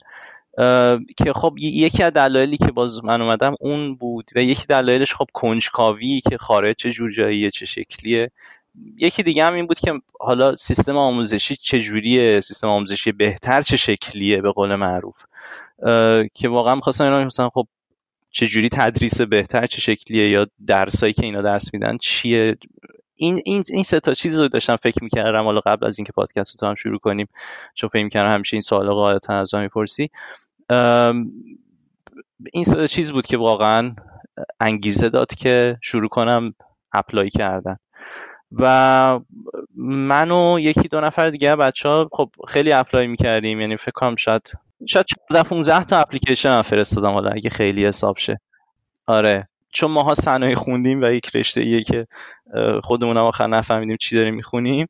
که خب یکی از دلایلی که باز من اومدم اون بود و یکی دلایلش خب کنجکاوی که خارج چه جور جاییه چه شکلیه. یکی دیگه هم این بود که حالا سیستم آموزشی چه جوریه سیستم آموزشی بهتر چه شکلیه به قول معروف. که واقعا می‌خواستم اینا مثلا خب چه جوری تدریس بهتر چه شکلیه یا درسایی که اینا درس میدن چیه؟ این این این سه تا چیز رو داشتم فکر می‌کردم. حالا قبل از اینکه پادکست رو هم شروع کنیم چون فکر می‌کردم همیشه این سوال قاعدتا از می‌پرسی. این چیز بود که واقعا انگیزه داد که شروع کنم apply کردن. و من و یکی دو نفر دیگه بچه ها خب خیلی apply می‌کردیم یعنی فکر کنم شاید شاید 14 15 تا اپلیکیشن هم فرستادم حالا اگه خیلی حساب شه. آره چون ماها صنایع خوندیم و یک رشته ایه که خودمون هم آخر نفهمیدیم چی داریم می‌خونیم.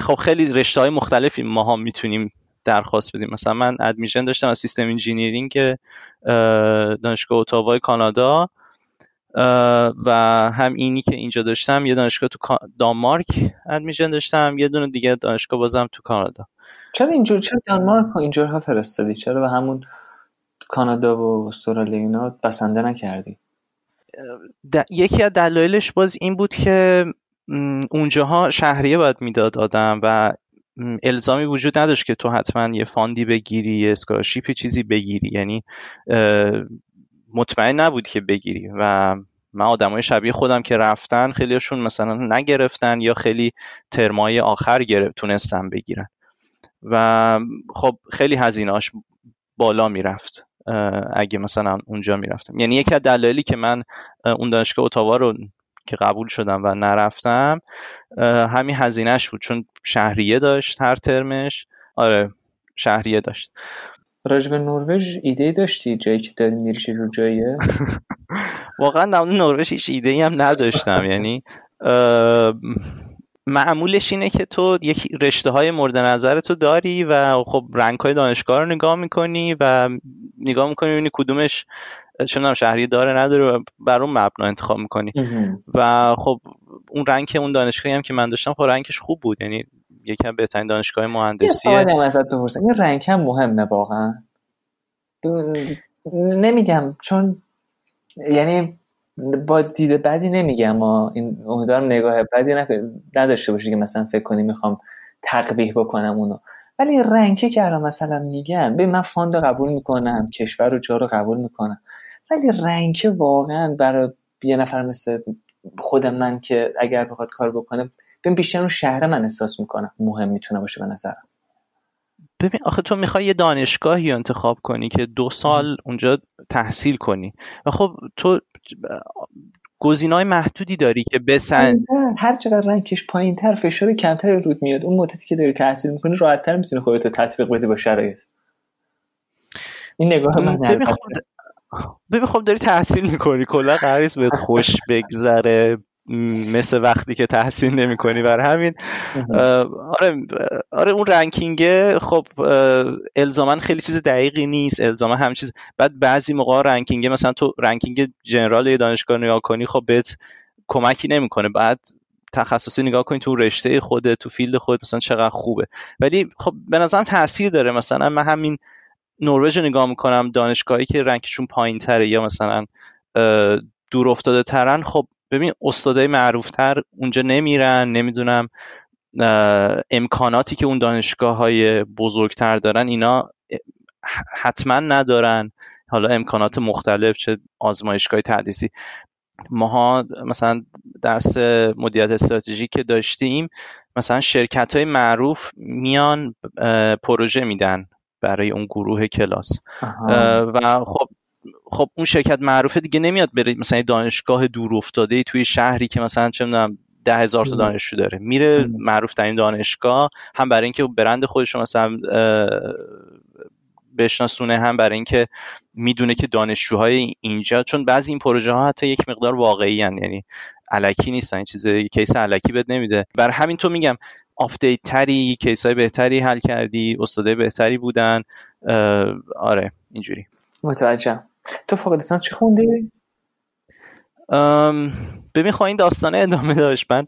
خب خیلی رشته های مختلفی ماها می‌تونیم درخواست بدیم. مثلا من admission داشتم از system engineering دانشگاه اتاوای کانادا و هم اینی که اینجا داشتم یه دانشگاه تو دانمارک admission داشتم یه دونه دیگه دانشگاه بازم تو کانادا. چرا اینجور چرا دانمارک و اینجورها فرستادی؟ چرا به همون کانادا و استرالیا اینا بسنده نکردی؟ یکی از دلایلش باز این بود که اونجاها شهریه باید می‌داد آدم و الزامی وجود نداشت که تو حتما یه فاندی بگیری یه اسکارشیپی چیزی بگیری. یعنی مطمئن نبود که بگیری. و من آدمای شبیه خودم که رفتن خیلیشون مثلا نگرفتن یا خیلی ترمای آخر گرفت تونستن بگیرن. و خب خیلی هزینهاش بالا می‌رفت اگه مثلا اونجا می‌رفتم. یعنی یکی از دلایلی که من اون دانشگاه اتاوا رو که قبول شدم و نرفتم همین هزینهش بود چون شهریه داشت هر ترمش. آره شهریه داشت. راجب نروژ ایده داشتی جایی که داری میری رو جاییه واقعا در نروژ هیچ ایده ای هم نداشتم یعنی معمولش اینه که تو یک رشته های مورد نظر تو داری و خب رنگ های دانشگاه رو نگاه می‌کنی و نگاه می‌کنی ببینی کدومش چه شهری داره نداره و بر اون مبنا انتخاب می‌کنی. و خب اون رنگ اون دانشگاهی هم که من داشتم خب رنگش خوب بود. یعنی یکی از بهترین دانشگاه مهندسی یه ازت بپرسم. این رنگ هم مهمه واقعا؟ نمیگم چون یعنی با دید بدی نمیگم. ما این امیدوارم نگاه بدی نداشته باشی که مثلا فکر کنی می‌خوام تقبیح بکنم اونو. ولی رنگی که الان مثلا میگن به من فاند قبول می‌کنم کشور و جا رو قبول می‌کنم. ولی رنگ واقعا برای یه نفر مثل خود من که اگر بخواد کار بکنه ببین بیشتر اون شهر من احساس می‌کنم مهم می‌تونه باشه به نظرم. ببین آخه تو می‌خوای یه دانشگاهی انتخاب کنی که دو سال اونجا تحصیل کنی و خب تو گزینای محدودی داری که بسن. هر چقدر رنگش پایین تر فشار کمتر رود میاد اون مدتی که داری تحصیل می‌کنی راحت تر می‌تونی خودتو تطبیق بدی با شرایط. این نگاه من ببین خب داری تحصیل می‌کنی کلا قرارست بهت خوش بگذره مثل وقتی که تحصیل نمی کنی بر همین. آره آره اون رنکینگ خب الزاما خیلی چیز دقیقی نیست الزاما هم چیز. بعد بعضی موقع ranking مثلا تو ranking general یه دانشگاه نگاه کنی خب بهت کمکی نمی‌کنه. بعد تخصصی نگاه کنی تو رشته خود تو field خود مثلا چقدر خوبه. ولی خب به نظرم تاثیر داره. مثلا من همین نروژ نگاه می‌کنم دانشگاهی که rank شون پایین تره یا مثلا دور افتاده ترن خب ببین استادای معروفتر اونجا نمیرن نمی‌دونم امکاناتی که اون دانشگاه های بزرگتر دارن اینا حتما ندارن. حالا امکانات مختلف چه آزمایشگاه تدریسی. ماها مثلا درس مدیریت استراتژی که داشتیم مثلا شرکت های معروف میان پروژه میدن. برای اون گروه کلاس. و خب خب اون شرکت معروفه دیگه نمیاد بره مثلا دانشگاه دور افتاده توی شهری که مثلا چه می‌دونم ده هزار تا دانشجو داره. میره معروف ترین دانشگاه هم برای اینکه برند خودش رو مثلا بشناسونه هم برای اینکه می‌دونه که دانشجوهای اینجا چون بعضی این پروژه ها حتی یک مقدار واقعی هن. یعنی علکی نیستن چیز کیس علکی بد نمیده. بر همین تو میگم آپدیت تری کیس های بهتری حل کردی استادای بهتری بودن آره اینجوری. متوجهم. تو فوق لیسانس چی خوندی؟ ببین خواهی این داستانه ادامه داشت. من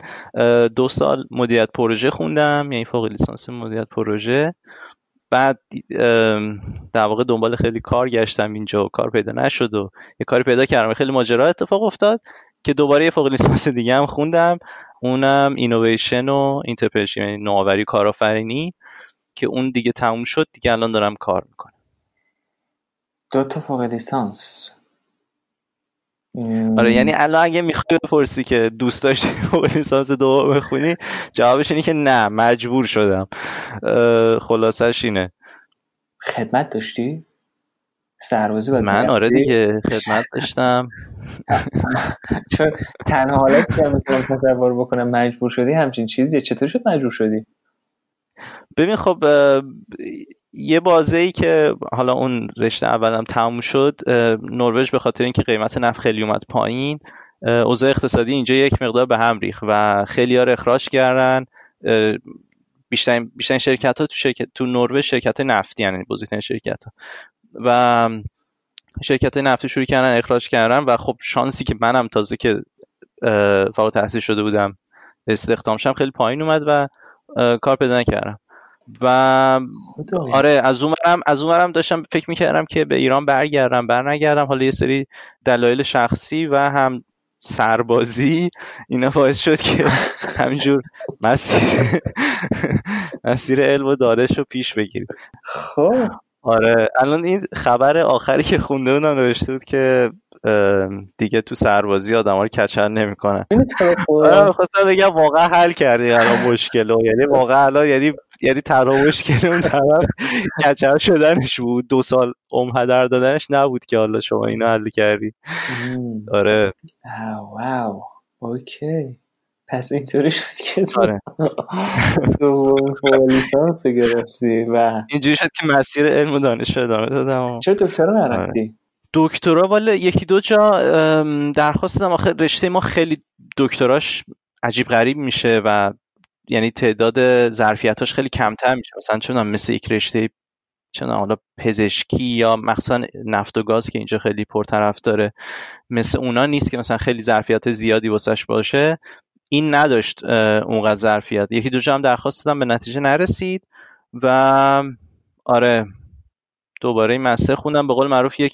دو سال مدیریت پروژه خوندم یعنی فوق لیسانس مدیریت پروژه. بعد در واقع دنبال خیلی کار گشتم اینجا و کار پیدا نشد و یه کاری پیدا کردم. خیلی ماجرا اتفاق افتاد که دوباره یه فوق لیسانس دیگه هم خوندم. اونم innovation and entrepreneurship یعنی نوآوری کارآفرینی که اون دیگه تموم شد دیگه الان دارم کار می‌کنم. دو تا فوق لیسانس. آره یعنی الان اگه می‌خوای بپرسی که دوست داشتی فوق لیسانس دو بخونی جوابش اینه که نه مجبور شدم. خلاصش اینه. خدمت داشتی؟ سربازی باید من؟ آره دیگه خدمت داشتم. چون تنها حالت که می‌تونم تصور بکنم مجبور شدی همچین چیزیه. چطور شد مجبور شدی؟ ببین خب یه بازه ای که حالا اون رشته اولم تموم شد نروژ به خاطر اینکه قیمت نفت خیلی اومد پایین اوضاع اقتصادی اینجا یک مقدار به هم ریخت و خیلی ها اخراج کردن. بیشتر بیشتر شرکت ها تو شرکت تو نروژ شرکت نفتی یعنی بزرگترین شرکت ها. و شرکت نفتی شروع کردن اخراج کردن و خب شانسی که منم تازه که فارغ تحصیل شده بودم استخدامشم خیلی پایین اومد و کار پیدا نکردم. و آره از اونورم از اونورم داشتم فکر می‌کردم که به ایران برگردم برنگردم. حالا یه سری دلایل شخصی و هم سربازی اینا باعث شد که همینجور مسیر مسیر علم و دانش رو پیش بگیریم. خب. آره الان این خبر آخری که خونده بودم نوشته بود که دیگه تو سربازی آدم ها رو کچل نمی‌کنن خواستم بگم واقعا حل کردی الان مشکل یعنی واقعا الان یعنی یعنی تنها مشکل اون طرف کچل شدنش بود. دو سال عمر هدر دادنش نبود که حالا شما اینو حل کردی. آره. واو. اوکی. پس اینطوری شد که آره. لیسانس گرفتی. و اینجوری شد که مسیر علم و دانش ادامه دادم. چرا دکترا نرفتی؟ دکترا والا یکی دو جا درخواست دادم آخه رشته ما خیلی دکتراش عجیب غریب میشه و یعنی تعداد ظرفیتاش خیلی کمتر میشه. مثلا چون مثل یک رشته چون حالا پزشکی یا مخصوصا نفت و گاز که اینجا خیلی پرطرف داره. مثل اونا نیست که مثلا خیلی ظرفیت زیادی واسش باشه. این نداشت اونقدر ظرفیت. یکی دو جا هم درخواست دادم به نتیجه نرسید و آره دوباره این مسئله خوندم. به قول معروف یک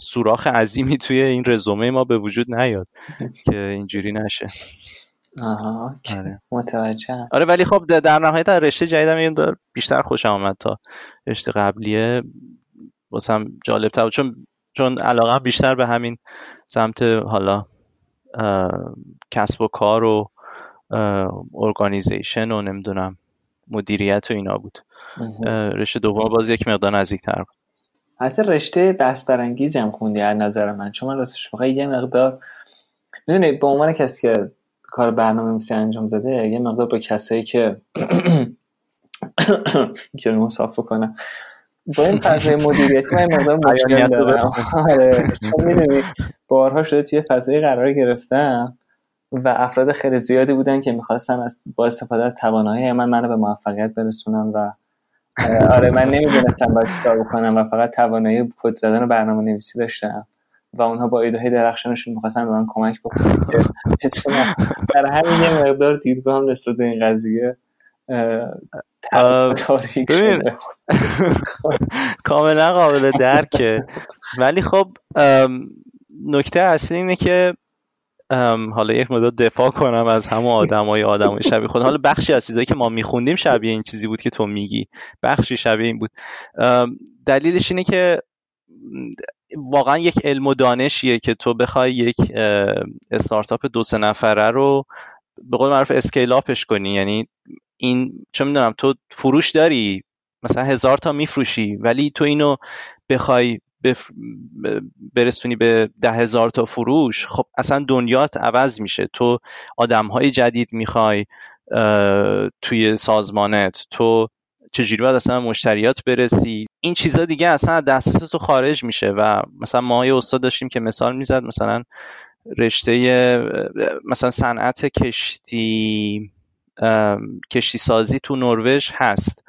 سوراخ عظیمی توی این رزومه ما به وجود نیاد که اینجوری نشه. آها آره. متوجه آره ولی خب در نهایت در رشته جدیدم بیشتر خوشم آمد تا رشته قبلیه. واسم جالب تر چون چون علاقه بیشتر به همین سمت حالا کسب و کار و ارگانیزیشن و نمی‌دونم مدیریت و اینا بود. رشته دوم باز یک مقدار نزدیکتر بود. حتی رشته بحث برانگیزی هم خوندی از نظر من. چون من راستش بخوای یه مقدار می‌دونی به عنوان کسی که کار برنامه نویسی انجام داده یه مقدار با کسایی که کلمه صاف کنم با این فضای مدیریتی من مقدار مشکل دارم. آره می‌دونی بارها شده توی فضای قرار گرفتم و افراد خیلی زیادی بودن که می‌خواستن از با استفاده از توانایی من منو به موفقیت برسونن و آره من نمی‌دونستم باید کار بکنم و فقط توانایی کد زدن و برنامه نویسی داشتم. و اونها با ایده های درخشانشون می‌خواستن به من کمک بکنن. در همین یه مقدار دیدگاهم نسبت به این قضیه کاملا قابل درکه. ولی خب نکته اصلی اینه که حالا یک مدت دفاع کنم از همه آدمای آدمای شبیه خود حالا بخشی از چیزایی که ما میخوندیم شبیه این چیزی بود که تو میگی. بخشی شبیه این بود. دلیلش اینه که واقعا یک علم و دانشیه که تو بخوای یک استارتاپ دو سه نفره رو به قول معروف اسکیل اپش کنی. یعنی این چه می‌دونم تو فروش داری مثلا هزار تا میفروشی ولی تو اینو بخوای برسونی به ده هزار تا فروش خب اصلا دنیات عوض میشه. تو آدم های جدید می‌خوای توی سازمانت تو چجوری باید اصلا مشتریات برسی؟ این چیزا دیگه اصلا دسترس تو خارج میشه و مثلا ما یه استاد داشتیم که مثال می‌زد مثلا رشته مثلا صنعت کشتی کشتی سازی تو نروژ هست.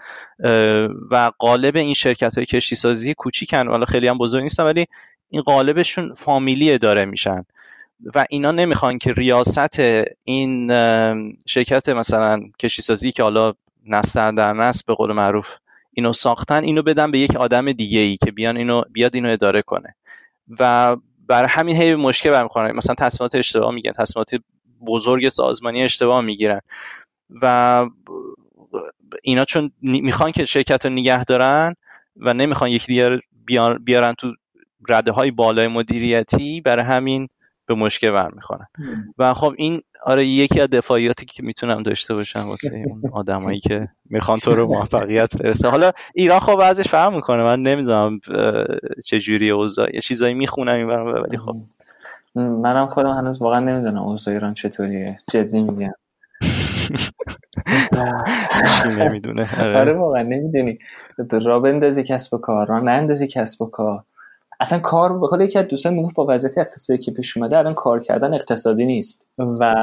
و قالب این شرکت های کشتی سازی کوچیکن حالا خیلی هم بزرگ نیستن ولی این قالبشون فامیلی داره میشن. و اینا نمی‌خوان که ریاست این شرکت مثلا کشتی سازی که حالا نسل در نسل به قول معروف. اینو ساختن اینو بدن به یک آدم دیگه ای که بیان اینو بیاد اینو اداره کنه. و برای همین هی مشکل برمیخوره. مثلا تصمیمات اشتباه میگن تصمیمات بزرگ سازمانی اشتباه می‌گیرن. و اینا چون می‌خوان که شرکت رو نگه دارن و نمی‌خوان یکی دیگر بیارن تو رده های بالای مدیریتی برای همین به مشکل برمیخورن. و خب این آره یکی از دفاعیاتی که می‌تونم داشته باشم واسه اون آدمایی که می‌خوان تو رو موفقیت برسه حالا ایران خب ازش فهم می‌کنه. من نمی‌دونم چه جوری اوضاع یه چیزایی می‌خونم این ولی خب. منم خودم هنوز واقعا نمی‌دونم اوضاع ایران چطوریه. جدی میگم. نمی‌دونه. آره, آره واقعا نمی‌دونی. را بندازی کسب و کار را نندازی کسب و کار. اصلا کار به خود یکی از دوستان می‌گفت با وضعیت اقتصادی که پیش اومده الان کار کردن اقتصادی نیست. و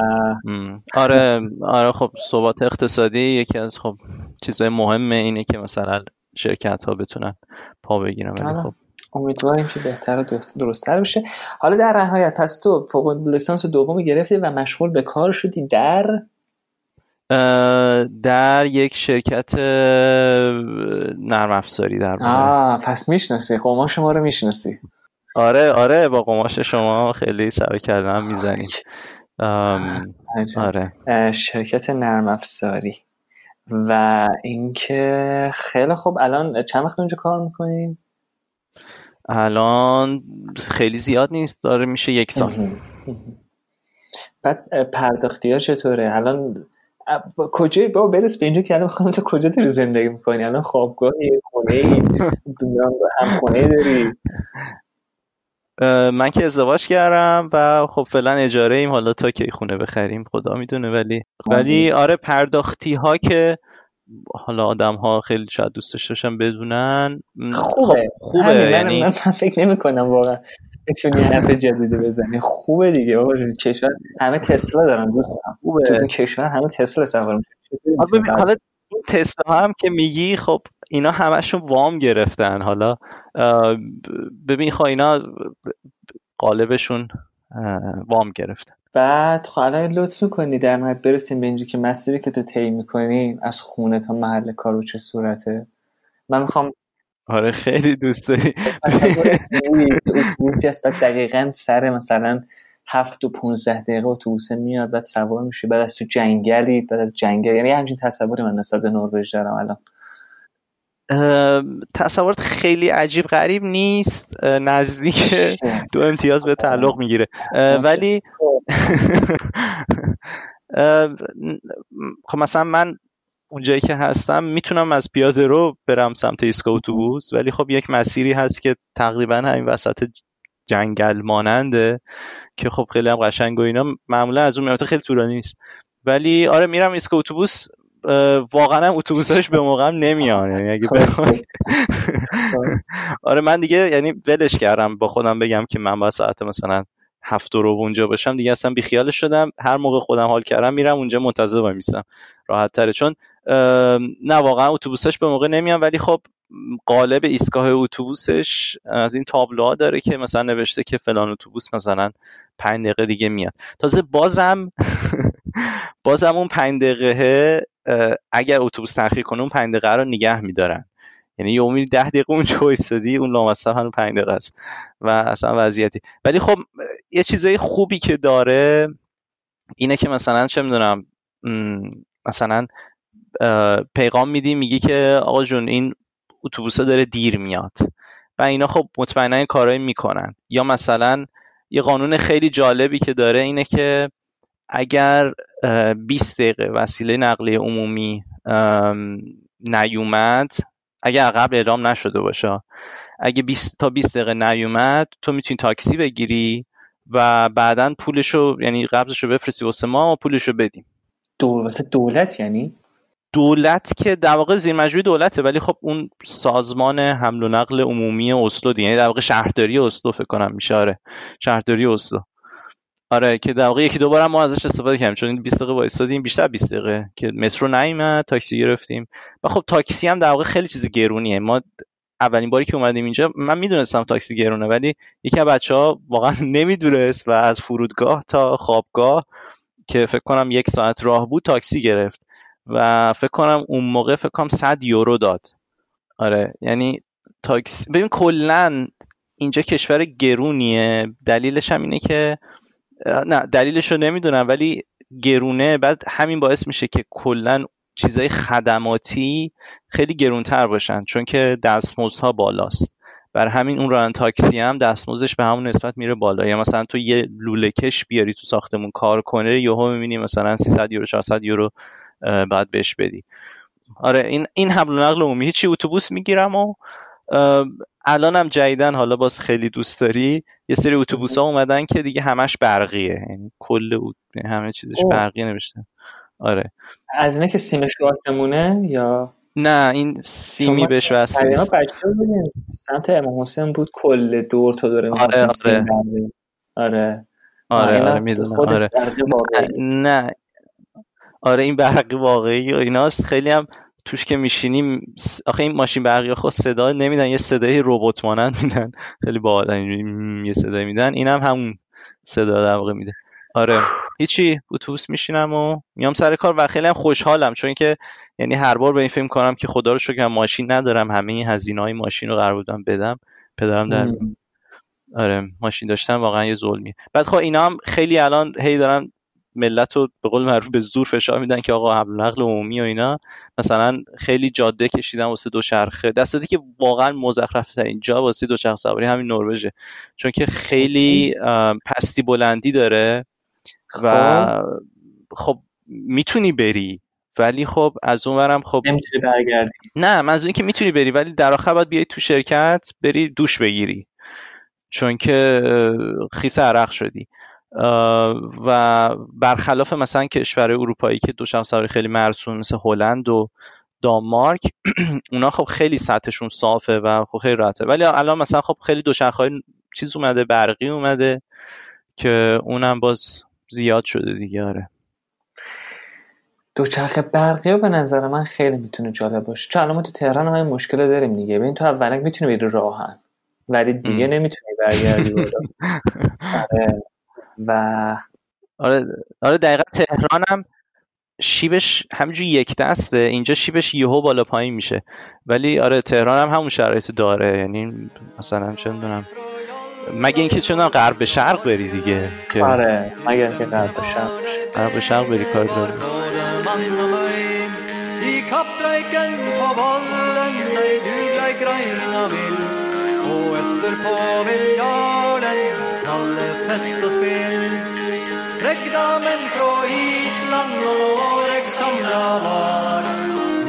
آره آره خب ثبات اقتصادی یکی از خب چیزای مهمه اینه که مثلا شرکت ها بتونن پا بگیرن ولی آره. خب. امیدواریم که بهتر و درستتر بشه. حالا در نهایت پس تو فوق لیسانس دوم گرفتی و مشغول به کار شدی در در یک شرکت نرم افزاری در آه پس می‌شناسی قماش شما رو می‌شناسی. آره آره با قماش شما خیلی سر کردن می‌زنیم. آره. شرکت نرم افزاری. و اینکه خیلی خوب الان چند وقت اونجا کار می‌کنین؟ الان خیلی زیاد نیست داره میشه یک سال. بعد پرداختی ها چطوره؟ الان کجایی با برس به اینجا که الان تو کجا داری زندگی می‌کنی؟ الان خوابگاهی خونه ای هم خونه داری. من که ازدواج کردم و خب فعلا اجاره ایم. حالا تا که خونه بخریم خدا می‌دونه. ولی ولی آره پرداختی ها که حالا آدم ها خیلی شاید دوست داشتن بدونن خوبه. خب خوبه. یعنی من, فکر نمی کنم واقعا. بتونی حرف جدیدی بزنی. خوبه دیگه بابا کشور همه تسلا دارن دوستان خوبه. تو کشور همه تسلا سوار حالا این تسلا هم که میگی خب اینا همشون وام گرفتن. حالا ببین خب اینا قالبشون وام گرفتن. بعد حالا لطف کنی در نهایت برسیم به اینجا که مسیری که تو طی می‌کنی از خونه تا محل کار و چه صورته؟ من می‌خوام آره خیلی دوست داری. اتوبوسی هست بعد دقیقا سر مثلا هفت و پونزده دقیقه اتوبوسه میاد بعد سوار میشه. بعد از تو جنگلی بعد از جنگل. یعنی همچین تصوری من نسبت به نروژ دارم الان. تصورات خیلی عجیب غریب نیست. نزدیک دو امتیاز به تعلق می‌گیره. ولی خب مثلا من اونجایی که هستم می‌تونم از پیاده رو برم سمت ایستگاه اتوبوس ولی خب یک مسیری هست که تقریبا همین وسط جنگل ماننده که خب خیلی هم قشنگ و اینا. معمولا از اون خیلی طولانی نیست. ولی آره میرم ایستگاه اتوبوس واقعا هم اتوبوساش به موقع نمیان. یعنی اگه آره من دیگه یعنی ولش کردم. با خودم بگم که من با ساعت مثلا هفت رو اونجا باشم. دیگه اصلا بیخیالش شدم. هر موقع خودم حال کردم میرم اونجا منتظر وایمیستم. راحت تره. چون نه واقعا اتوبوسش به موقع نمیان ولی خب قالب ایستگاه اتوبوسش از این تابلوها داره که مثلا نوشته که فلان اتوبوس مثلا پنج دقیقه دیگه میاد. تازه بازم بازم اون پنج دقیقه اگر اتوبوس تاخیر کنه اون پنج دقیقه رو نگه میدارن. یعنی یه امید ده دقیقه اونجا وایسادی اون لامصب هم پنج دقیقه است و اصلا وضعیتی. ولی خب یه چیزای خوبی که داره اینه که مثلا چه می‌دونم مثلا پیغام میدی میگی که آقا جون این اتوبوسه داره دیر میاد. و اینا خب مطمئنا کارایی می‌کنن. یا مثلا یه قانون خیلی جالبی که داره اینه که اگر 20 دقیقه وسیله نقلیه عمومی نیومد اگر قبل اعلام نشده باشه اگه 20 تا 20 دقیقه نیومد تو می‌تونی تاکسی بگیری و بعدا پولشو یعنی قبضشو بفرستی واسه ما و پولشو بدیم. واسه دولت یعنی؟ دولت که در واقع زیر مجموعه دولته ولی خب اون سازمان حمل و نقل عمومی اسلو یعنی در واقع شهرداری اسلو فکر کنم میشه. آره شهرداری اسلو. آره که در واقع یکی دوباره ما ازش استفاده کردیم چون 20 دقیقه وایسادیم بیشتر 20 دقیقه که مترو نیومد تاکسی گرفتیم. و خب تاکسی هم در واقع خیلی چیز گرونیه. ما اولین باری که اومدیم اینجا من می‌دونستم تاکسی گرونه ولی یکی از بچه ها واقعا نمی‌دونست و از فرودگاه تا خوابگاه که فکر کنم یک ساعت راه بود تاکسی گرفت. و فکر کنم اون موقع فکر کنم 100 یورو داد. آره یعنی تاکسی ببین کلا اینجا کشور گرونیه. دلیلش هم اینه که نه دلیلش رو نمی‌دونم ولی گرونه بعد همین باعث میشه که کلا چیزای خدماتی خیلی گرونتر باشن چون که دستمزدها بالاست. بر همین اون ران تاکسی هم دستمزدش به همون نسبت میره بالا. یا مثلا تو یه لوله کش بیاری تو ساختمون کار کنه یهو می‌بینی مثلا 300 یورو 400 یورو بعد بهش بدی. آره این این حمل و نقل عمومی. هیچی اتوبوس می‌گیرم و الانم جدیدن حالا باز خیلی دوست داری یه سری اتوبوس ها اومدن که دیگه همش برقیه. یعنی کل همه چیزش برقی نمیشه آره. از اینه که سیمش آسمونه یا؟ نه این سیمی بهش وصل نیست. سمت امام حسین بود کل دور تا دور آره آره. آره. آره آره می‌دونم. آره. نه. آره این برقی واقعی و ایناست. خیلی هم توش که میشینیم آخه این ماشین برقی خود صدا نمیدن یه صدای ربات مانند میدن. خیلی باحال یه صدای میدن. اینم هم همون صدا در واقع میده. آره. هیچی. اتوبوس میشینم و میام سر کار و خیلی هم خوشحالم. چون که یعنی هر بار به این فکر کنم که خدا رو شکر ماشین ندارم همه این هزینه های ماشین رو قرار بودم بدم. پدرم در آره ماشین داشتم واقعا یه ظلمی بعد خب اینا هم خیلی الان هی دارن ملت رو به قول معروف به زور فشار میدن که آقا حمل نقل عمومی و اینا. مثلا خیلی جاده کشیدن واسه دوچرخه دستاتی که واقعا مزخرف ترین جا واسه دوچرخه سواری همین نروژه. چون که خیلی پستی بلندی داره و خب, خب می‌تونی بری ولی خب از اونورم خب نمی‌تونی برگردی. نه منظور که می‌تونی بری ولی در آخر باید بیای تو شرکت بری دوش بگیری. چون که خیس عرق شدی. و برخلاف مثلا کشور اروپایی که دوشم سواری خیلی مرسوم مثل هلند و دانمارک اونا خب خیلی سطحشون صافه و خب خیلی راحته. ولی الان مثلا خب خیلی دوچرخه چیز اومده برقی اومده که اونم باز زیاد شده دیگه آره. دوچرخه برقی به نظر من خیلی می‌تونه جالب باشه. چون الان ما تو تهران های مشکل داریم دیگه. ببین تو اولک می‌تونی بری راهن ولی دیگه نمی‌تونی برگردی و آره آره دقیقا تهران هم شیبش همینجور یک دسته اینجا شیبش یهو بالا پایین میشه. ولی آره تهران هم همون شرایط داره. یعنی مثلا چه می‌دونم مگه اینکه چون غرب به شرق بری دیگه. که آره مگه اینکه غرب به شرق غرب به شرق بری کار داره fest og spill. Tryggdamen fra Island og eg samla var.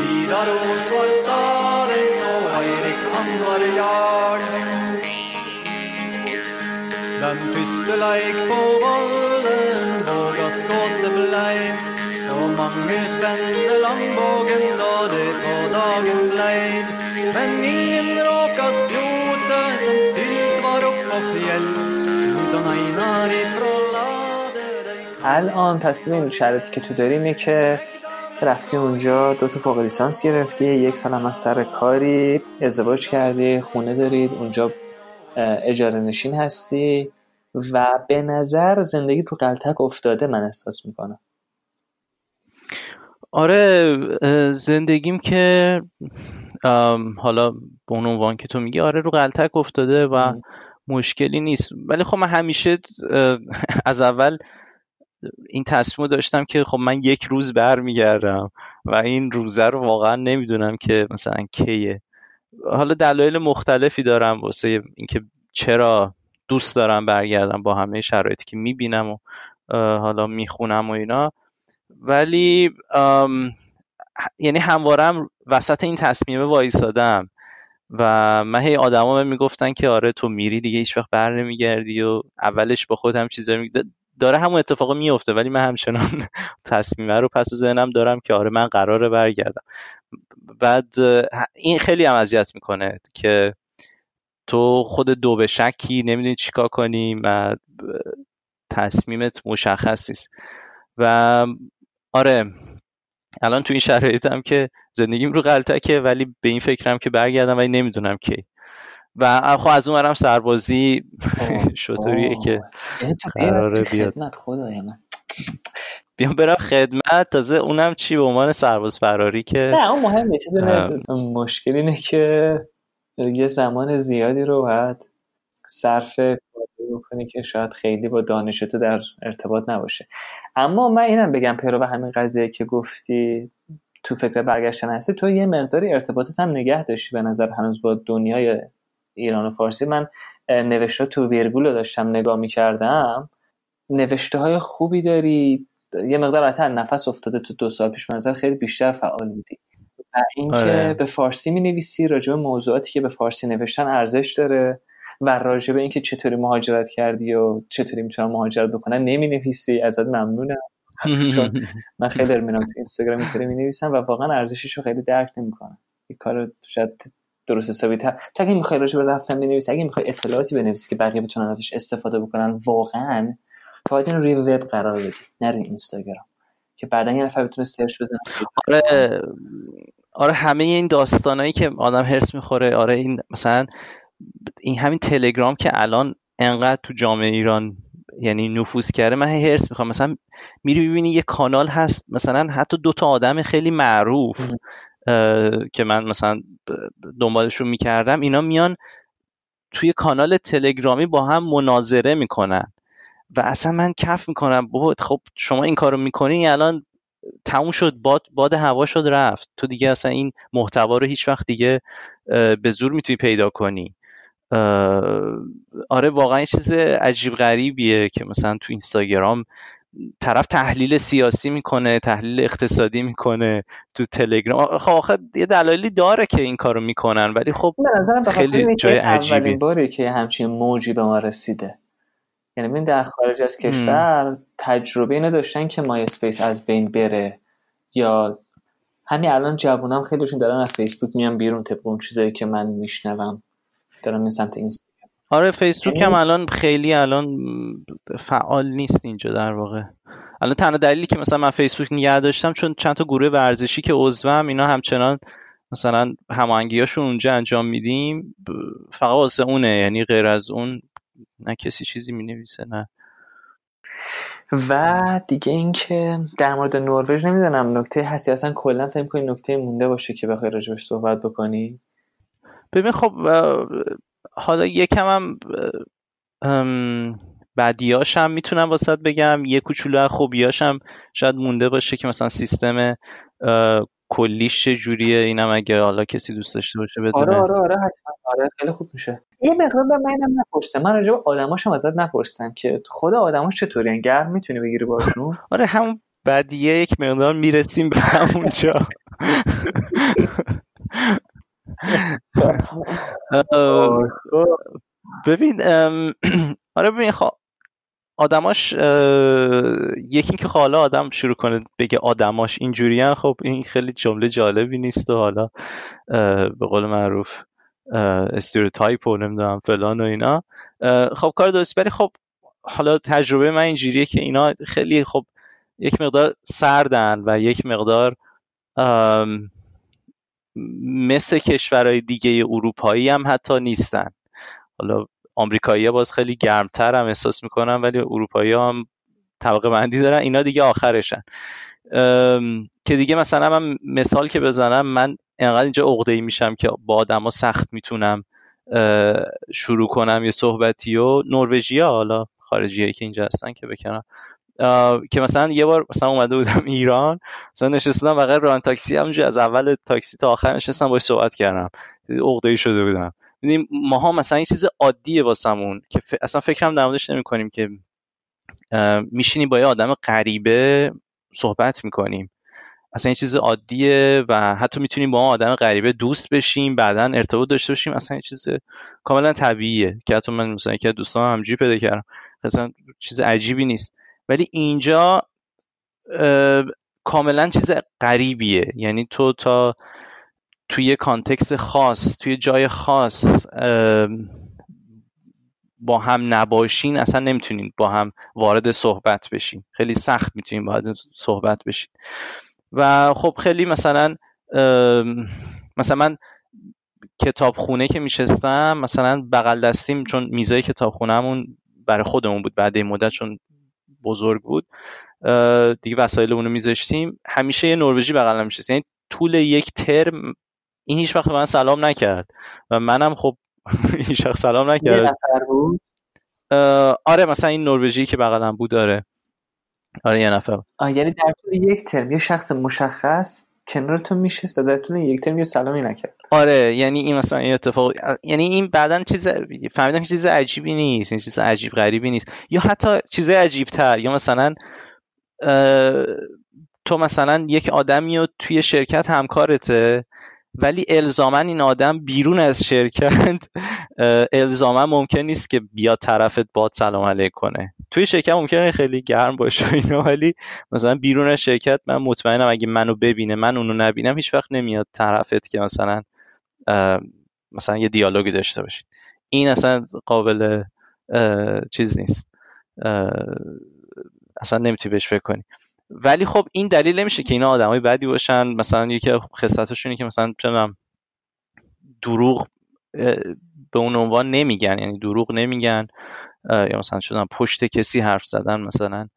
Nidaros var staden, og Eirik han var jarl. Den første leik på Vollen våga skuddet blei. Og mange spente langvågen da det på dagen blei. Men ingen råka spjote som styrt var opp på fjell. الان پس ببین شرایطی که تو داری اینه که رفتی اونجا دو تا فوق لیسانس گرفتی یک سال هم از سر کاری ازدواج کردی خونه دارید اونجا اجاره نشین هستی و به نظر زندگی رو قلتک افتاده من احساس می‌کنم. آره زندگیم که حالا به اون عنوان که تو میگی آره رو قلتک افتاده و مشکلی نیست. ولی خب من همیشه از اول این تصمیم داشتم که خب من یک روز برمیگردم و این روزه رو واقعا نمی‌دونم که مثلا کیه. حالا دلایل مختلفی دارم واسه اینکه چرا دوست دارم برگردم با همه شرایطی که می‌بینم و حالا می‌خونم و اینا. ولی یعنی هموارم وسط این تصمیم وایسادم. و من هی آدما می‌گفتن که آره تو میری دیگه هیچ وقت بر نمیگردی و اولش با خودم چیزا می... داره همون اتفاق میفته ولی من همچنان تصمیمه رو پس ذهنم دارم که آره من قراره برگردم. بعد این خیلی هم اذیت می‌کنه که تو خود دو به شکی نمی‌دونی چیکار کنی و تصمیمت مشخص نیست. و آره الان تو این شرایطم که زندگیم رو غلطکه ولی به این فکرم که برگردم ولی نمی‌دونم کی. و خب از اونورم سربازی شطوریه که یعنی قراره بیاد. خدای من بیام برم خدمت. تازه اونم چی؟ به عنوان سرباز فراری که نه اون مهمه. چیز مشکل اینه که یه زمان زیادی رو باید صرف بکنی که شاید خیلی با دانش تو در ارتباط نباشه. اما من اینم بگم پیرو همین قضیه که گفتی تو فکر برگشتن هستی تو یه مقداری ارتباطت هم نگه داشتی به نظر هنوز با دنیای ایران و فارسی. من نوشته تو ویرگول رو داشتم نگاه می‌کردم. نوشته های خوبی داری یه مقدار حتی نفس افتاده تو دو سال پیش منظر خیلی بیشتر فعال بودی و اینکه آره. به فارسی می نویسی راجع موضوعاتی که به فارسی نوشتن ارزش داره. و راجع به اینکه چطوری مهاجرت کردی و چطوری می‌تونم مهاجرت بکنن نمی نویسی ازت ممنونم. من خیلی میرم تو اینستاگرام اینطوری می نویسم و واقعا ارزشش رو خیلی درک نمی‌کنم. این کار شاید درست حسابی تا اگه می‌خوای راجع به رفتن بنویسی اگه می‌خوای اطلاعاتی بنویسی که بقیه بتونن ازش استفاده بکنن واقعا باید این روی وب قرار بدی نه روی اینستاگرام. که بعدا یه نفر بتونه سرچ بزنه. آره آره همه این داستانایی که آدم هرس می‌خوره آره این مثلا این همین تلگرام که الان انقدر تو جامعه ایران یعنی نفوذ کرده من هرس می‌خوام. مثلا میری ببینی یه کانال هست مثلا حتی دو تا آدم خیلی معروف که من مثلا دنبالشون می‌کردم اینا میان توی کانال تلگرامی با هم مناظره می‌کنن. و اصلا من کف می‌کنم بابا خب شما این کارو می‌کنی الان تموم شد باد, باد هوا شد رفت. تو دیگه اصلا این محتوا رو هیچ وقت دیگه به زور می‌تونی پیدا کنی. آره واقعا چیز عجیب غریبیه که مثلا تو اینستاگرام طرف تحلیل سیاسی می‌کنه تحلیل اقتصادی می‌کنه تو تلگرام. خب آخه یه دلایلی داره که این کارو می‌کنن ولی خب خیلی جای عجیبی اولین باری که همچین موجی به ما رسیده. یعنی من در خارج از کشور تجربه اینو داشتن که MySpace از بین بره یا همین الان جوونام خیلیشون دارن از فیسبوک میان بیرون طبق اون چیزایی که من میشنوم. دارم این سمت اینستاگرام. آره فیسبوک هم الان خیلی الان فعال نیست اینجا در واقع. الان تنها دلیلی که مثلا من فیسبوک نگه داشتم چون چند تا گروه ورزشی که عضوم اینا همچنان مثلا هماهنگیاشون اونجا انجام میدیم فقط واسه اونه یعنی غیر از اون نه کسی چیزی می نویسه نه. و دیگه اینکه در مورد نروژ نمی‌دونم نکته هستی اصلا کلا فکر کنی نکته مونده باشه که بخوای راجبش صحبت بکنی؟ ببین خب حالا یکم هم بعدیاش هم می‌تونم واسط بگم. یه کوچولو خوبیاش هم شاید مونده باشه که مثلا سیستم کلیش چه جوریه اینم اگه حالا کسی دوست داشته باشه بدونه. آره آره آره حتما. آره خیلی خوب میشه. یه مقدار به منم نپرسه. من راجع به آدماش هم ازت نپرسیدم که خود آدماش چطوری گرم می‌تونی بگیری باشون؟ آره همون بعدیه یک مقدار می‌رسیم به همونجا. ببین آره ببین خب آدماش یکی که حالا آدم شروع کنه بگه آدماش اینجوری خب این خیلی جمله جالبی نیست و حالا به قول معروف استریوتایپ و نمی‌دونم فلان و اینا. خب کار درست ولی خب حالا تجربه من اینجوریه که اینا خیلی خب یک مقدار سردن و یک مقدار مثل کشورهای دیگه اروپایی هم حتی نیستن. حالا آمریکایی باز خیلی گرمتر هم احساس می‌کنن ولی اروپایی هم طبقه بندی دارن اینا دیگه آخرشن. که دیگه مثلا من مثال که بزنم من انقدر اینجا عقده میشم که با آدما سخت می‌تونم شروع کنم یه صحبتی و نروژیا حالا خارجی که اینجا هستن که بکنم که مثلا یه بار مثلا اومده بودم ایران مثلا نشستم بغل ران تاکسی همونجا از اول تاکسی تا آخر نشستم باش صحبت کردم. عقده ای شده بودم. ما ماها مثلا این چیز عادیه واسمون که ف... اصلا فکرم در موردش نمی کنیم که میشینیم با یه آدم غریبه صحبت می‌کنیم. اصلا این چیز عادیه و حتی می‌تونیم با اون آدم غریبه دوست بشیم بعدا ارتباط داشته باشیم اصلا این چیز کاملا طبیعیه. که حتی من مثلا که دوستان همجوری پیدا کردم. اصلا چیز عجیبی نیست. ولی اینجا کاملا چیز غریبیه. یعنی تو تا توی یه کانتکس خاص توی جای خاص با هم نباشین اصلا نمی‌تونین با هم وارد صحبت بشین. خیلی سخت می‌تونین با هم صحبت بشین. و خب خیلی مثلا مثلا من کتابخونه که میشستم مثلا بغل دستیم چون میزای کتابخونهمون برای خودمون بود بعد این مدت چون بزرگ بود. دیگه وسایلمون رو میذاشتیم. همیشه یه نروژی بغل میشست. یعنی طول یک ترم این هیچ وقت به من سلام نکرد. و منم خب هیچ وقت سلام نکرد. بود؟ آره مثلا این نروژی که بغلم بود داره آره یه نفر. آه یعنی در طول یک ترم یه شخص مشخص کنار تو میشست و در طول یک ترم یه سلامی نکرد. آره یعنی این مثلا این اتفاق یعنی این بعدا چیز فهمیدم چیز عجیبی نیست این چیز عجیب غریبی نیست. یا حتی چیز عجیب تر یا مثلا تو مثلا یک آدمی و توی شرکت همکارته ولی الزاما این آدم بیرون از شرکت الزاما ممکن نیست که بیا طرفت باد سلام علیک کنه. توی شرکت ممکنه خیلی گرم باشه اینا ولی مثلا بیرون از شرکت من مطمئنم اگه منو ببینه من اونو نبینم هیچ وقت نمیاد طرفت که مثلا مثلا یه دیالوگی داشته باشید این اصلا قابل چیز نیست. اصلا نمی‌تونی بهش فکر کنی. ولی خب این دلیل نمیشه که اینا آدمای بدی باشن. مثلا یکی خصلتاشونی که مثلا چه دروغ به اون عنوان نمیگن یعنی دروغ نمیگن. یا مثلا شدن پشت کسی حرف زدن مثلا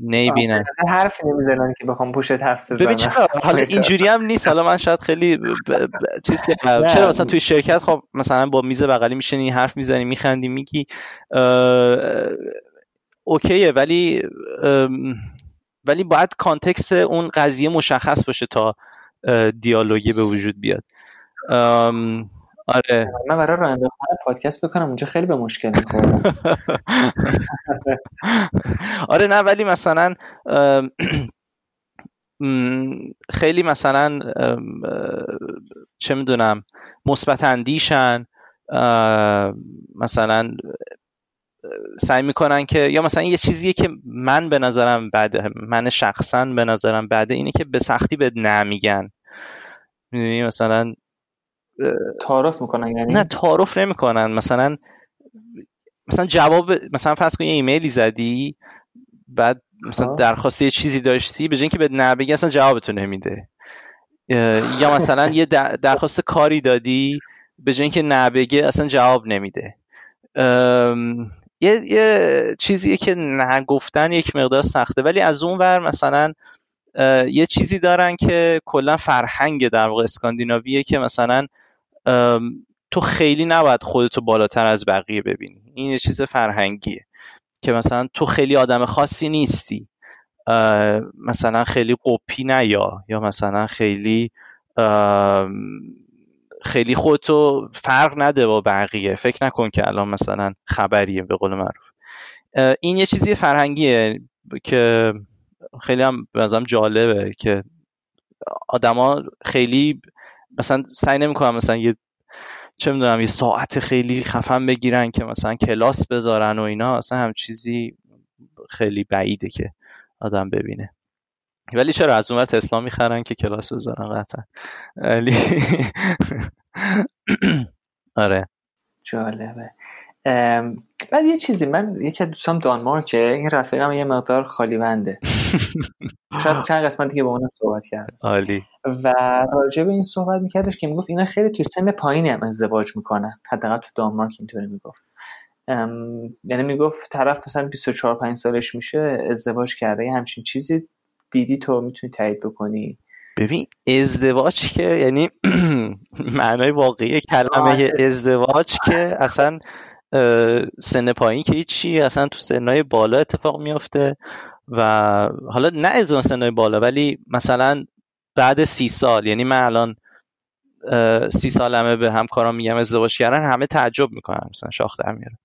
نمی‌بینن حرف نمی‌زنن که بخوام پشت حرف بزنن ببین حالا اینجوری هم نیست. حالا من شاید خیلی ب... ب... چیز چرا مثلا توی شرکت خب مثلا با میز بغلی میشینی حرف می‌زنی میخندی میگی اوکیه ولی ولی باید کانتکست اون قضیه مشخص باشه تا دیالوگی به وجود بیاد. آره. من برای راه انداختن پادکست بکنم اونجا خیلی به مشکل می‌خورم آره نه ولی مثلا خیلی مثلا چه می‌دونم مثبت اندیشن مثلا سعی می‌کنن که یا مثلا یه چیزیه که من به نظرم بعد من شخصا به نظرم بعد اینه که به سختی به نمیگن مثلا تعارف می‌کنن یعنی؟ نه تعارف نمی‌کنن. مثلا مثلا جواب مثلا فرض کن یه ایمیلی زدی بعد مثلا درخواست یه چیزی داشتی به جای اینکه به نبگی اصلا جوابتو نمیده. یا مثلا یه درخواست کاری دادی به جای اینکه نبگه اصلا جواب نمیده. یه, یه چیزیه که نگفتن یک مقدار سخته. ولی از اون ور مثلا یه چیزی دارن که کلا فرهنگ در واقع اسکاندیناویه که مثلا تو خیلی نباید خودتو بالاتر از بقیه ببینی. این یه چیز فرهنگیه که مثلا تو خیلی آدم خاصی نیستی. مثلا خیلی قپی نیا یا مثلا خیلی خیلی خودتو فرق نده با بقیه. فکر نکن که الان مثلا خبریه به قول معروف. این یه چیزی فرهنگیه که خیلی هم به جالبه که آدما خیلی مثلا سعی نمی‌کنم مثلا یه چه می‌دونم یه ساعت خیلی خفن بگیرن که مثلا کلاس بذارن و اینا اصلا هم چیزی خیلی بعیده که آدم ببینه. ولی چرا؟ از اون تسلا می‌خرن که کلاس بذارن قطعا. ولی آره. جالبه. بعد یه چیزی من یکی از دوستام دانمارکه این رفیقم یه مقدار خالی بنده شاید چند قسمتی که با اونم صحبت کرد. عالی. و راجع به این صحبت میکردش که می‌گفت اینا خیلی توی سن پایینی هم ازدواج می‌کنن. حداقل تو دانمارک اینطوری می‌گفت. یعنی می‌گفت طرف مثلا 24 5 سالش میشه ازدواج کرده یه همچین چیزی. دیدی تو می‌تونی تایید بکنی. ببین ازدواج که یعنی معنای واقعی کلمه ازدواج که اصلا سن پایین که هیچی اصلا تو سنهای بالا اتفاق میفته و حالا نه از سنهای بالا ولی مثلا بعد سی سال یعنی من الان سی سالمه به همکاران میگم ازدواج کردن همه تعجب می‌کنن مثلا شاخ در میارن.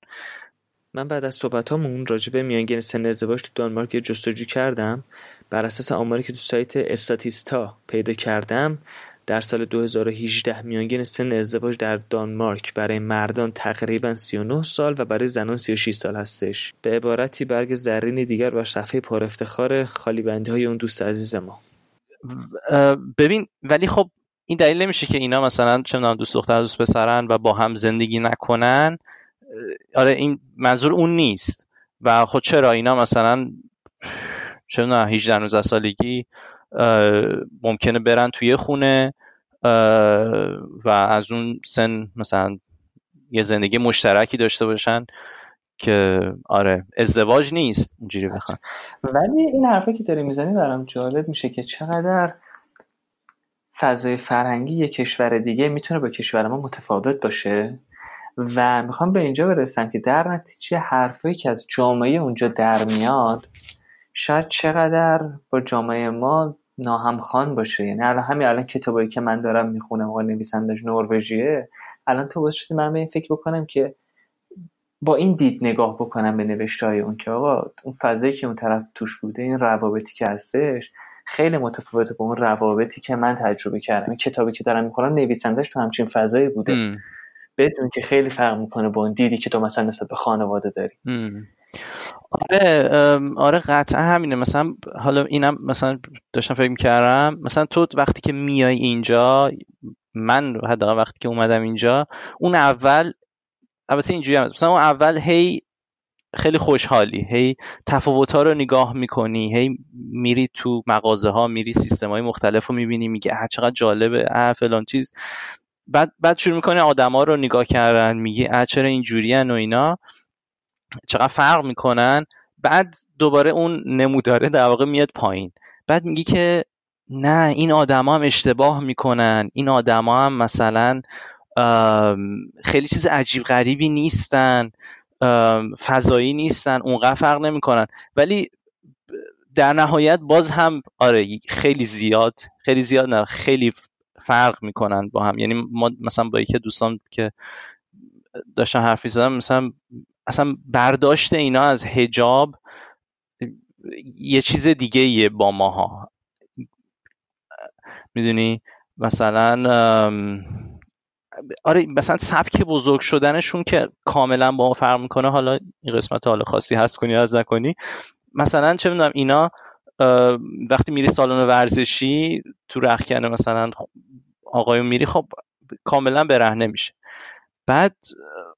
من بعد از صحبت همون راجع به میانگین سن ازدواج تو دانمارک جستجو کردم. بر اساس آماری که تو سایت استاتیستا پیدا کردم در سال 2018 میانگین سن ازدواج در دانمارک برای مردان تقریبا 39 سال و برای زنان 36 سال هستش. به عبارتی برگ زرین دیگر بر صفحه پر افتخار خالی بندی های اون دوست عزیز ما. ببین ولی خب این دلیل نمیشه که اینا مثلا چه دوست دختر دوست پسرن و با هم زندگی نکنن. آره این منظور اون نیست. و خب چرا اینا مثلا چه 18 19 سالگی ممکنه برن توی خونه و از اون سن مثلا یه زندگی مشترکی داشته باشن که آره ازدواج نیست اینجوری بخوام. ولی این حرفه که داری می‌زنی برام جالب میشه که چقدر فضای فرهنگی یه کشور دیگه می‌تونه با کشور ما متفاوت باشه. و می‌خوام به اینجا برسم که در نتیجه حرفایی که از جامعه اونجا در میاد شاید چقدر با جامعه ما ناهمخوان باشه. یعنی الان همین الان کتابایی که من دارم می‌خونم و نویسندش نروژیه الان تو باعث شده من به این فکر بکنم که با این دید نگاه بکنم به نوشته های اون که آقا اون فضایی که اون طرف توش بوده این روابطی که هستش خیلی متفاوته با اون روابطی که من تجربه کردم. این کتابی که دارم می‌خونم نویسندش تو همچین فضایی بوده. بدون که خیلی فرق می‌کنه با اون دیدی که تو مثلا نسبت به خانواده داری. آره آره قطعا همینه. مثلا حالا اینم مثلا داشتم فکر می‌کردم مثلا تو وقتی که میای اینجا من حداقل وقتی که اومدم اینجا اون اول البته اینجوری هم مثلا اون اول هی خیلی خوشحالی هی تفاوت ها رو نگاه می‌کنی هی میری تو مغازه ها میری سیستم های مختلف رو می‌بینی میگه چقدر جالبه اه فلان چیز. بعد بعد شروع می‌کنی آدما رو نگاه کردن میگی اه چرا اینجوری و اینا. چقدر فرق می‌کنن؟ بعد دوباره اون نموداره در واقع میاد پایین. بعد میگی که نه این آدما هم اشتباه می‌کنن. این آدما هم مثلا خیلی چیز عجیب غریبی نیستن. فضایی نیستن. اونقدر فرق نمی‌کنن. ولی در نهایت باز هم آره خیلی زیاد خیلی زیاد نه خیلی فرق می‌کنن با هم. یعنی ما مثلا با یکی دوستان که داشتم حرفی زدم مثلا اصلا برداشت اینا از هجاب یه چیز دیگه یه با ماها. می‌دونی؟ مثلا آره مثلا سبک بزرگ شدنشون که کاملا با ما فرق می‌کنه. حالا این قسمت حالا خاصی هست کنی از نکنی. مثلا چه می‌دونم اینا وقتی میری سالن ورزشی تو رخکنه مثلا آقایون میری خب کاملا برهنه میشه بعد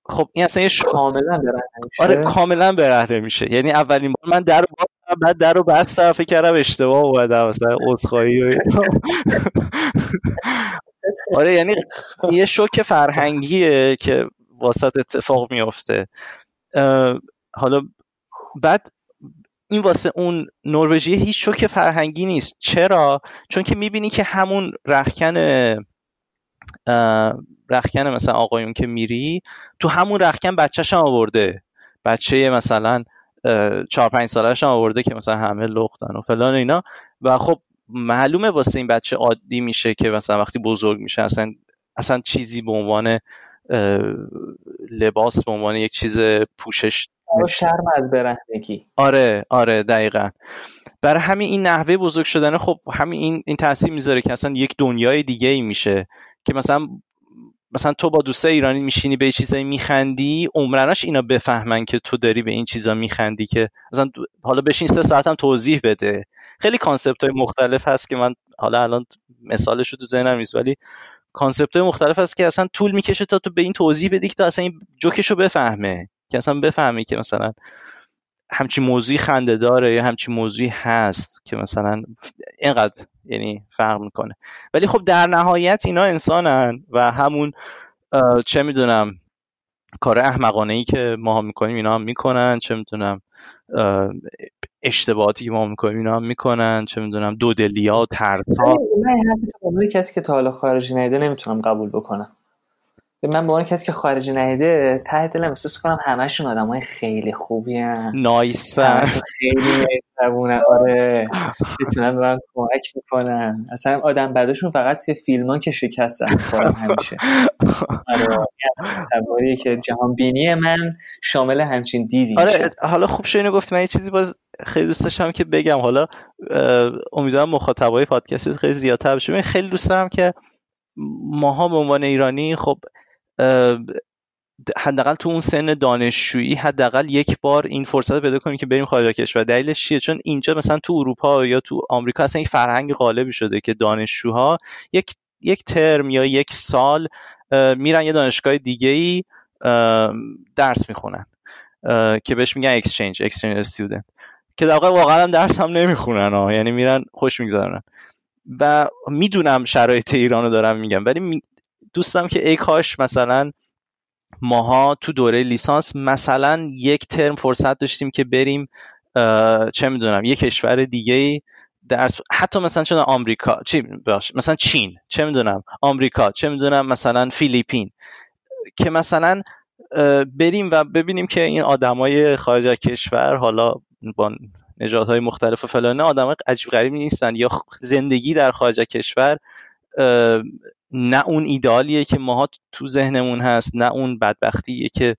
خب این اصلا یه کاملا برهنه میشه. آره کاملا برهنه میشه. یعنی اولین بار من در رو بعد در رو بست طرف کردم اشتباه اومدم مثلا عذرخواهی و آره یعنی یه شوک فرهنگیه که واسط اتفاق میافته. حالا بعد این واسه اون نروژی هیچ شوک فرهنگی نیست. چرا؟ چون که می‌بینی که همون رخکن رخکن مثلا آقایون که میری تو همون رخکن بچهش هم آورده. بچه مثلا چهار پنج سالش هم آورده که مثلا همه لختن و فلان اینا. و خب معلومه واسه این بچه عادی میشه که مثلا وقتی بزرگ میشه اصلا اصلا چیزی به عنوان لباس به عنوان یک چیز پوشش شرم از برهنگی آره آره دقیقا. برای همین این نحوه بزرگ شدن خب همین این این تاثیر می‌ذاره که اصلا یک دنیای دیگه ای میشه. که مثلا مثلا تو با دوستای ایرانی میشینی به چیزایی میخندی عمرا اینا بفهمن که تو داری به این چیزا میخندی که مثلا حالا بشین سه ساعت هم توضیح بده. خیلی concept های مختلف هست که من حالا الان مثالش رو تو ذهنم نیست ولی concept های مختلف هست که اصلا طول می‌کشه تا تو به این توضیح بدی که تو اصلا این جوکش رو بفهمه. که اصلا بفهمی که مثلا همچین موضوعی خنده داره یا همچین موضوعی هست که مثلا اینقدر یعنی فرق می‌کنه. ولی خب در نهایت اینا انسانن و همون چه می‌دونم کار احمقانه ای که ما هم می‌کنیم اینا هم می‌کنن چه می‌دونم اشتباهاتی که ما می‌کنیم اینا هم می‌کنن چه می‌دونم دودلیا ترس ها من کسی که تا حالا خارجی نیده نمی‌تونم قبول بکنم. من به عنوان کسی که خارجی نیده ته دلم احساس کنم همشون آدمای خیلی خوبی هن. نایسن خیلی می‌تونن آره. می‌تونن به کمک می‌کنن. اصلا آدم بعدشون فقط توی فیلم ها که شکستن خورم همیشه. آره. که جهان بینی من شامل همچین دیدی آره حالا خوب شو اینو گفتی. من یه چیزی باز خیلی دوست داشتم که بگم. حالا امیدوارم مخاطبای پادکست خیلی زیادتر بشه. خیلی دوست دارم که ماها به عنوان ایرانی خب حداقل تو اون سن دانشجویی حداقل یک بار این فرصت پیدا کنیم که بریم خارج کشور. دلیلش چیه؟ چون اینجا مثلا تو اروپا یا تو آمریکا اصلا یک فرهنگ غالبی شده که دانشجوها یک یک ترم یا یک سال میرن یه دانشگاه دیگه ای درس می‌خونن که بهش میگن اکسچنج اکسچنج استودنت که در واقعا هم درس هم نمی‌خونن ها یعنی میرن خوش می‌گذارن و می‌دونم شرایط ایران رو دارم میگم ولی دوستم که ای کاش مثلا ماها تو دوره لیسانس مثلا یک ترم فرصت داشتیم که بریم چه می‌دونم یک کشور دیگه درس حتی مثلا چون آمریکا چی باش مثلا چین چه می‌دونم آمریکا چه می‌دونم مثلا فیلیپین که مثلا بریم و ببینیم که این آدمای خارج از کشور حالا با نجات های مختلف و فلانه آدم عجیب غریبی نیستن یا زندگی در خارج کشور نه اون ایدالیه که ماها تو ذهنمون هست نه اون بدبختیه که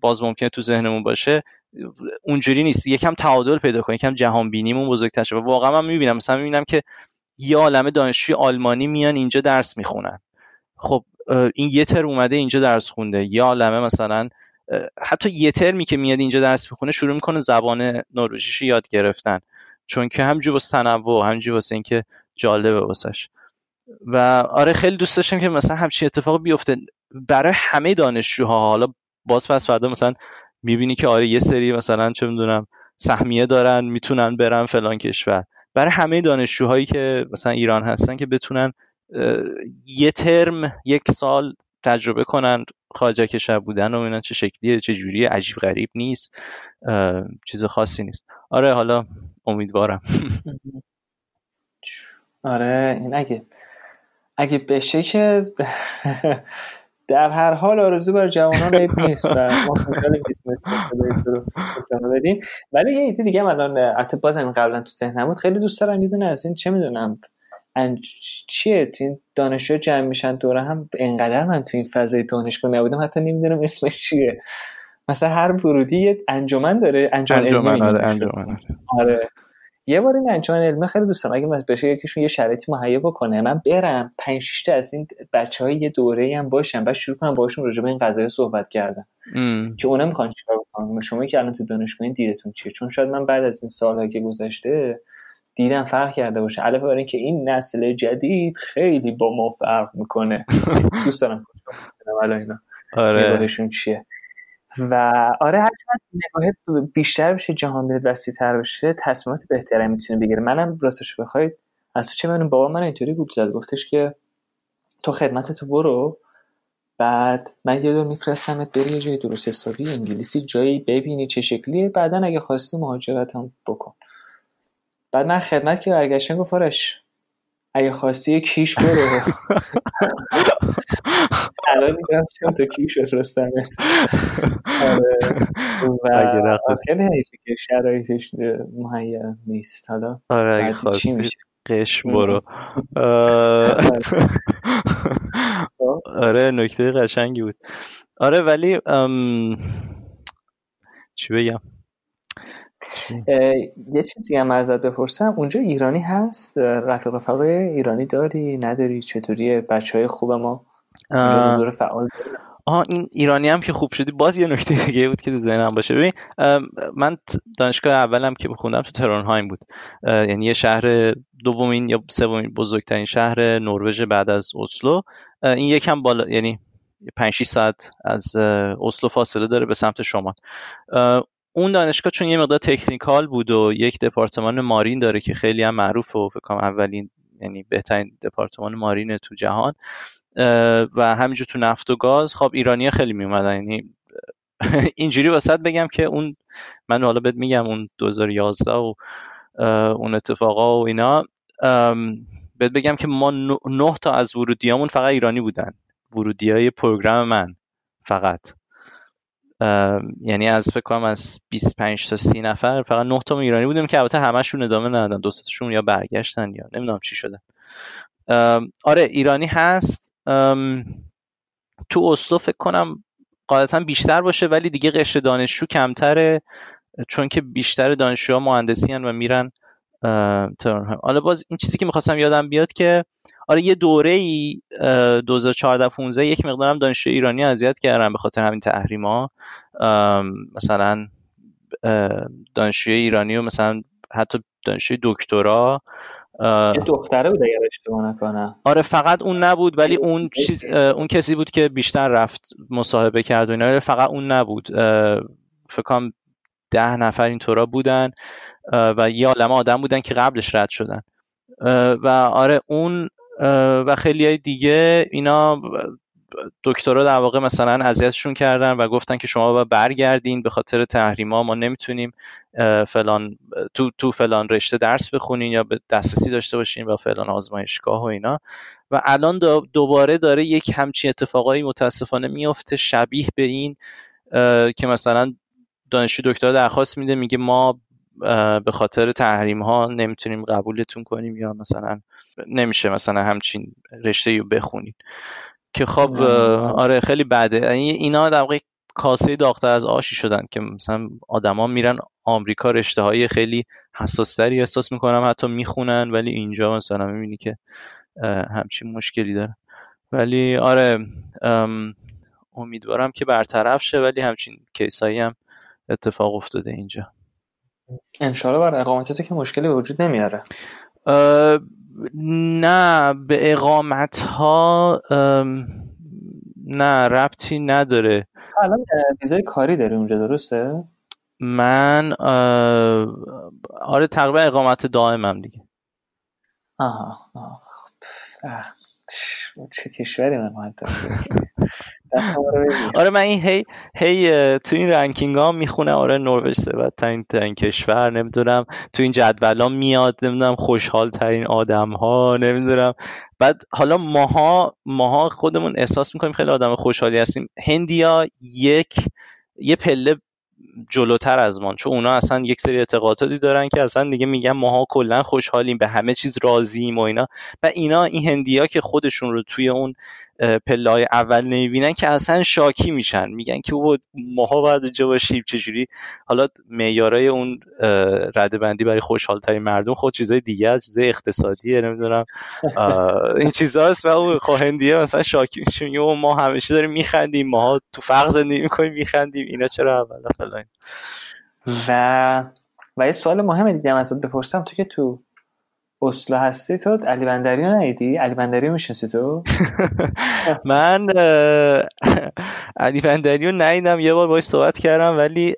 باز ممکنه تو ذهنمون باشه. اونجوری نیست. یکم تعادل پیدا کنیم یکم جهان بینیمون بزرگتر شه. واقعا من می‌بینم. مثلا می‌بینم که یه عالمه دانشجوی آلمانی میان اینجا درس می‌خونن. خب این یه تر اومده اینجا درس خونده. یا عالمه مثلا حتی یه ترمی که میاد اینجا درس می‌خونه شروع می‌کنه زبان نروژیش یاد گرفتن. چون که همجور واسه تنوع همجور واسه اینکه جالبه واسش. و آره خیلی دوست داشتم که مثلا همچین اتفاق بیفته. برای همه دانشجوها حالا باز پس فردا مثلا می‌بینی که آره یه سری مثلا چه می‌دونم سهمیه دارن می‌تونن برن فلان کشور. برای همه دانشجوهایی که مثلا ایران هستن که بتونن یه ترم یک سال تجربه کنن خارج کشور بودن و اینا چه شکلیه چه جوریه عجیب غریب نیست چیز خاصی نیست. آره حالا امیدوارم. آره این اگه اگه بشه که در هر حال آرزو بر جوانان عیب نیست و ما بدیم. ولی یه ایده دیگه الان البته بازم قبلا تو ذهنم بود. خیلی دوست دارم یه از این چه می‌دونم چیه؟ تو این دانشجو جمع میشن دوره هم انقدر من تو این فضای دانشگاه نبودم حتی نمی‌دونم اسمش چیه. مثلا هر ورودی یه انجمن داره انجمن, انجمن آره انجمن آره. یه بار این انجمن علمی خیلی دوست دارم. اگه بشه یکیشون یه شرایطی مهیا بکنه من برم 5 6 تا از این بچه های یه دوره هم باشم بعد شروع کنم باشون راجع به این قضايا صحبت کردن. که اونا می‌خوان چیکار بکنن؟ شما که الان تو دانشگاه دیدتون چیه؟ چون شاید من بعد از این سالها که گذشته دیدم فرق کرده باشه. علاوه بر اینکه این نسل جدید خیلی با ما فرق می‌کنه. دوست دارم اینا. آره. چیه؟ و آره هر نگاه بیشتر بشه جهان به وسیع تر بشه تصمیمات بهتری می‌تونه بگیره. منم راستش بخواید از تو چه منم بابا من اینطوری گفت زد گفتش که تو خدمت تو برو. بعد من یه دور میفرستمت بری یه جای درست حسابی انگلیسی جایی ببینی چه شکلیه. بعدا اگه خواستی مهاجرت هم بکن. بعد من خدمت که برگشتن گفت اگه خواستی کیش برو. الان میگم تو کیش بفرستمت آره. و خیلی حیفه که شرایطش مهیا نیست. حالا آره اگه خواستی قش برو. آره. نکته قشنگی بود. آره ولی چی بگم؟ یه چیزی هم ازت بپرسم. اونجا ایرانی هست؟ رفیق رفقای ایرانی داری؟ نداری؟ چطوریه؟ بچه های خوب ما؟ فعال آه این ایرانی هم که خوب شدی. باز یه نکته دیگه بود که تو ذهنم باشه. ببین من دانشگاه اولم که بخوندم تو ترونهایم بود. یعنی یه شهر دومین یا سومین بزرگترین شهر نروژ بعد از اسلو. این یکم بالا یعنی 5 6 ساعت از اسلو فاصله داره به سمت شمال. اون دانشگاه چون یه مقدار تکنیکال بود و یک دپارتمان مارین داره که خیلی هم معروف و فکر اولین یعنی بهترین دپارتمان مارین تو جهان. و همینجور تو نفت و گاز. خب ایرانی خیلی می اومدن یعنی اینجوری واسط بگم که اون من حالا بهت میگم اون 2011 و اون اتفاقا و اینا. بهت بگم که ما نه تا از ورودیامون فقط ایرانی بودن. ورودی های پروگرام من فقط. یعنی از فکر کنم از 25 تا 30 نفر فقط 9 تا ایرانی بودیم که البته همشون ادامه ندادن. دو یا برگشتن یا نمی‌دونم چی شده. آره ایرانی هست. تو اسلو فکر کنم قاعدتا بیشتر باشه ولی دیگه قشر دانشجو کمتره چون که بیشتر دانشجوها مهندسی و میرن حالا باز این چیزی که می‌خواستم یادم بیاد که آره یه دوره ای 2014 15 یک مقدارم دانشجو ایرانی اذیت کردن به خاطر همین تحریما. مثلا دانشجوی ایرانی و مثلا حتی دانشجوی دکترا. یه دختره بود اگر اشتباه نکنم. آره فقط اون نبود ولی اون چیز اون کسی بود که بیشتر رفت مصاحبه کرد و اینا فقط اون نبود. فکر کنم ده نفر اینطورا بودن و یه عالمه آدم بودن که قبلش رد شدن. و آره اون و خیلی دیگه اینا دکترا در واقع مثلا اذیتشون کردن و گفتن که شما باید برگردین به خاطر تحریما ما نمی‌تونیم فلان تو تو فلان رشته درس بخونین یا به دسترسی داشته باشین و فلان آزمایشگاه و اینا. و الان دوباره داره یک همچین اتفاقایی متاسفانه میفته شبیه به این که مثلا دانشجو دکتر درخواست میده میگه ما به خاطر تحریم ها نمی‌تونیم قبولتون کنیم یا مثلا نمیشه مثلا همچین رشته رو بخونید که خب آره خیلی بده یعنی اینا در واقع کاسه داغتر از آشی شدن که مثلا آدما میرن آمریکا رشته های خیلی حساستری احساس می‌کنم حتی می‌خونن ولی اینجا مثلا می‌بینی که همچین مشکلی داره. ولی آره امیدوارم که برطرف شه ولی همچین کیسایی هم اتفاق افتاده اینجا. انشالله بر اقامت تو که مشکلی وجود نمیاره. نه به اقامت ها نه ربطی نداره. الان ویزای کاری داری اونجا درسته؟ من آره تقریبا اقامت دائمم دیگه. آها آه. چه کشوری من آره من این هی هی تو این رنکینگ ها می‌خونه آره نروژ ثروت ترین ترین کشور نمی‌دونم. تو این جدول ها میاد نمی‌دونم خوشحال ترین آدم ها نمی‌دونم. بعد حالا ماها ماها خودمون احساس می‌کنیم خیلی آدم خوشحالی هستیم. هندیا یک یه پله جلوتر از ما. چون اونا اصلا یک سری اعتقاداتی دارن که اصلا دیگه میگن ماها کلا خوشحالیم به همه چیز راضییم و اینا. و اینا این هندیا که خودشون رو توی اون پله های اول نمی‌بینن که اصلا شاکی میشن. میگن که او ماها باید اونجا باشیم چجوری حالا معیارای اون رده بندی برای خوشحال ترین مردم خود چیزای دیگه چیزای اقتصادیه نمی‌دونم. این چیزاست و اون هندیه مثلا شاکی میشیم و ما همیشه داریم میخندیم ماها تو فرق زندگی می‌کنیم میخندیم. اینا چرا اول؟ فلان و و یه سوال مهم دیگه ازت بپرسم. تو که تو اسلو هستی تو علی بندری رو ندیدی؟ علی بندری رو میشنسی تو؟ من علی بندری رو ندیدم. یه بار باش صحبت کردم ولی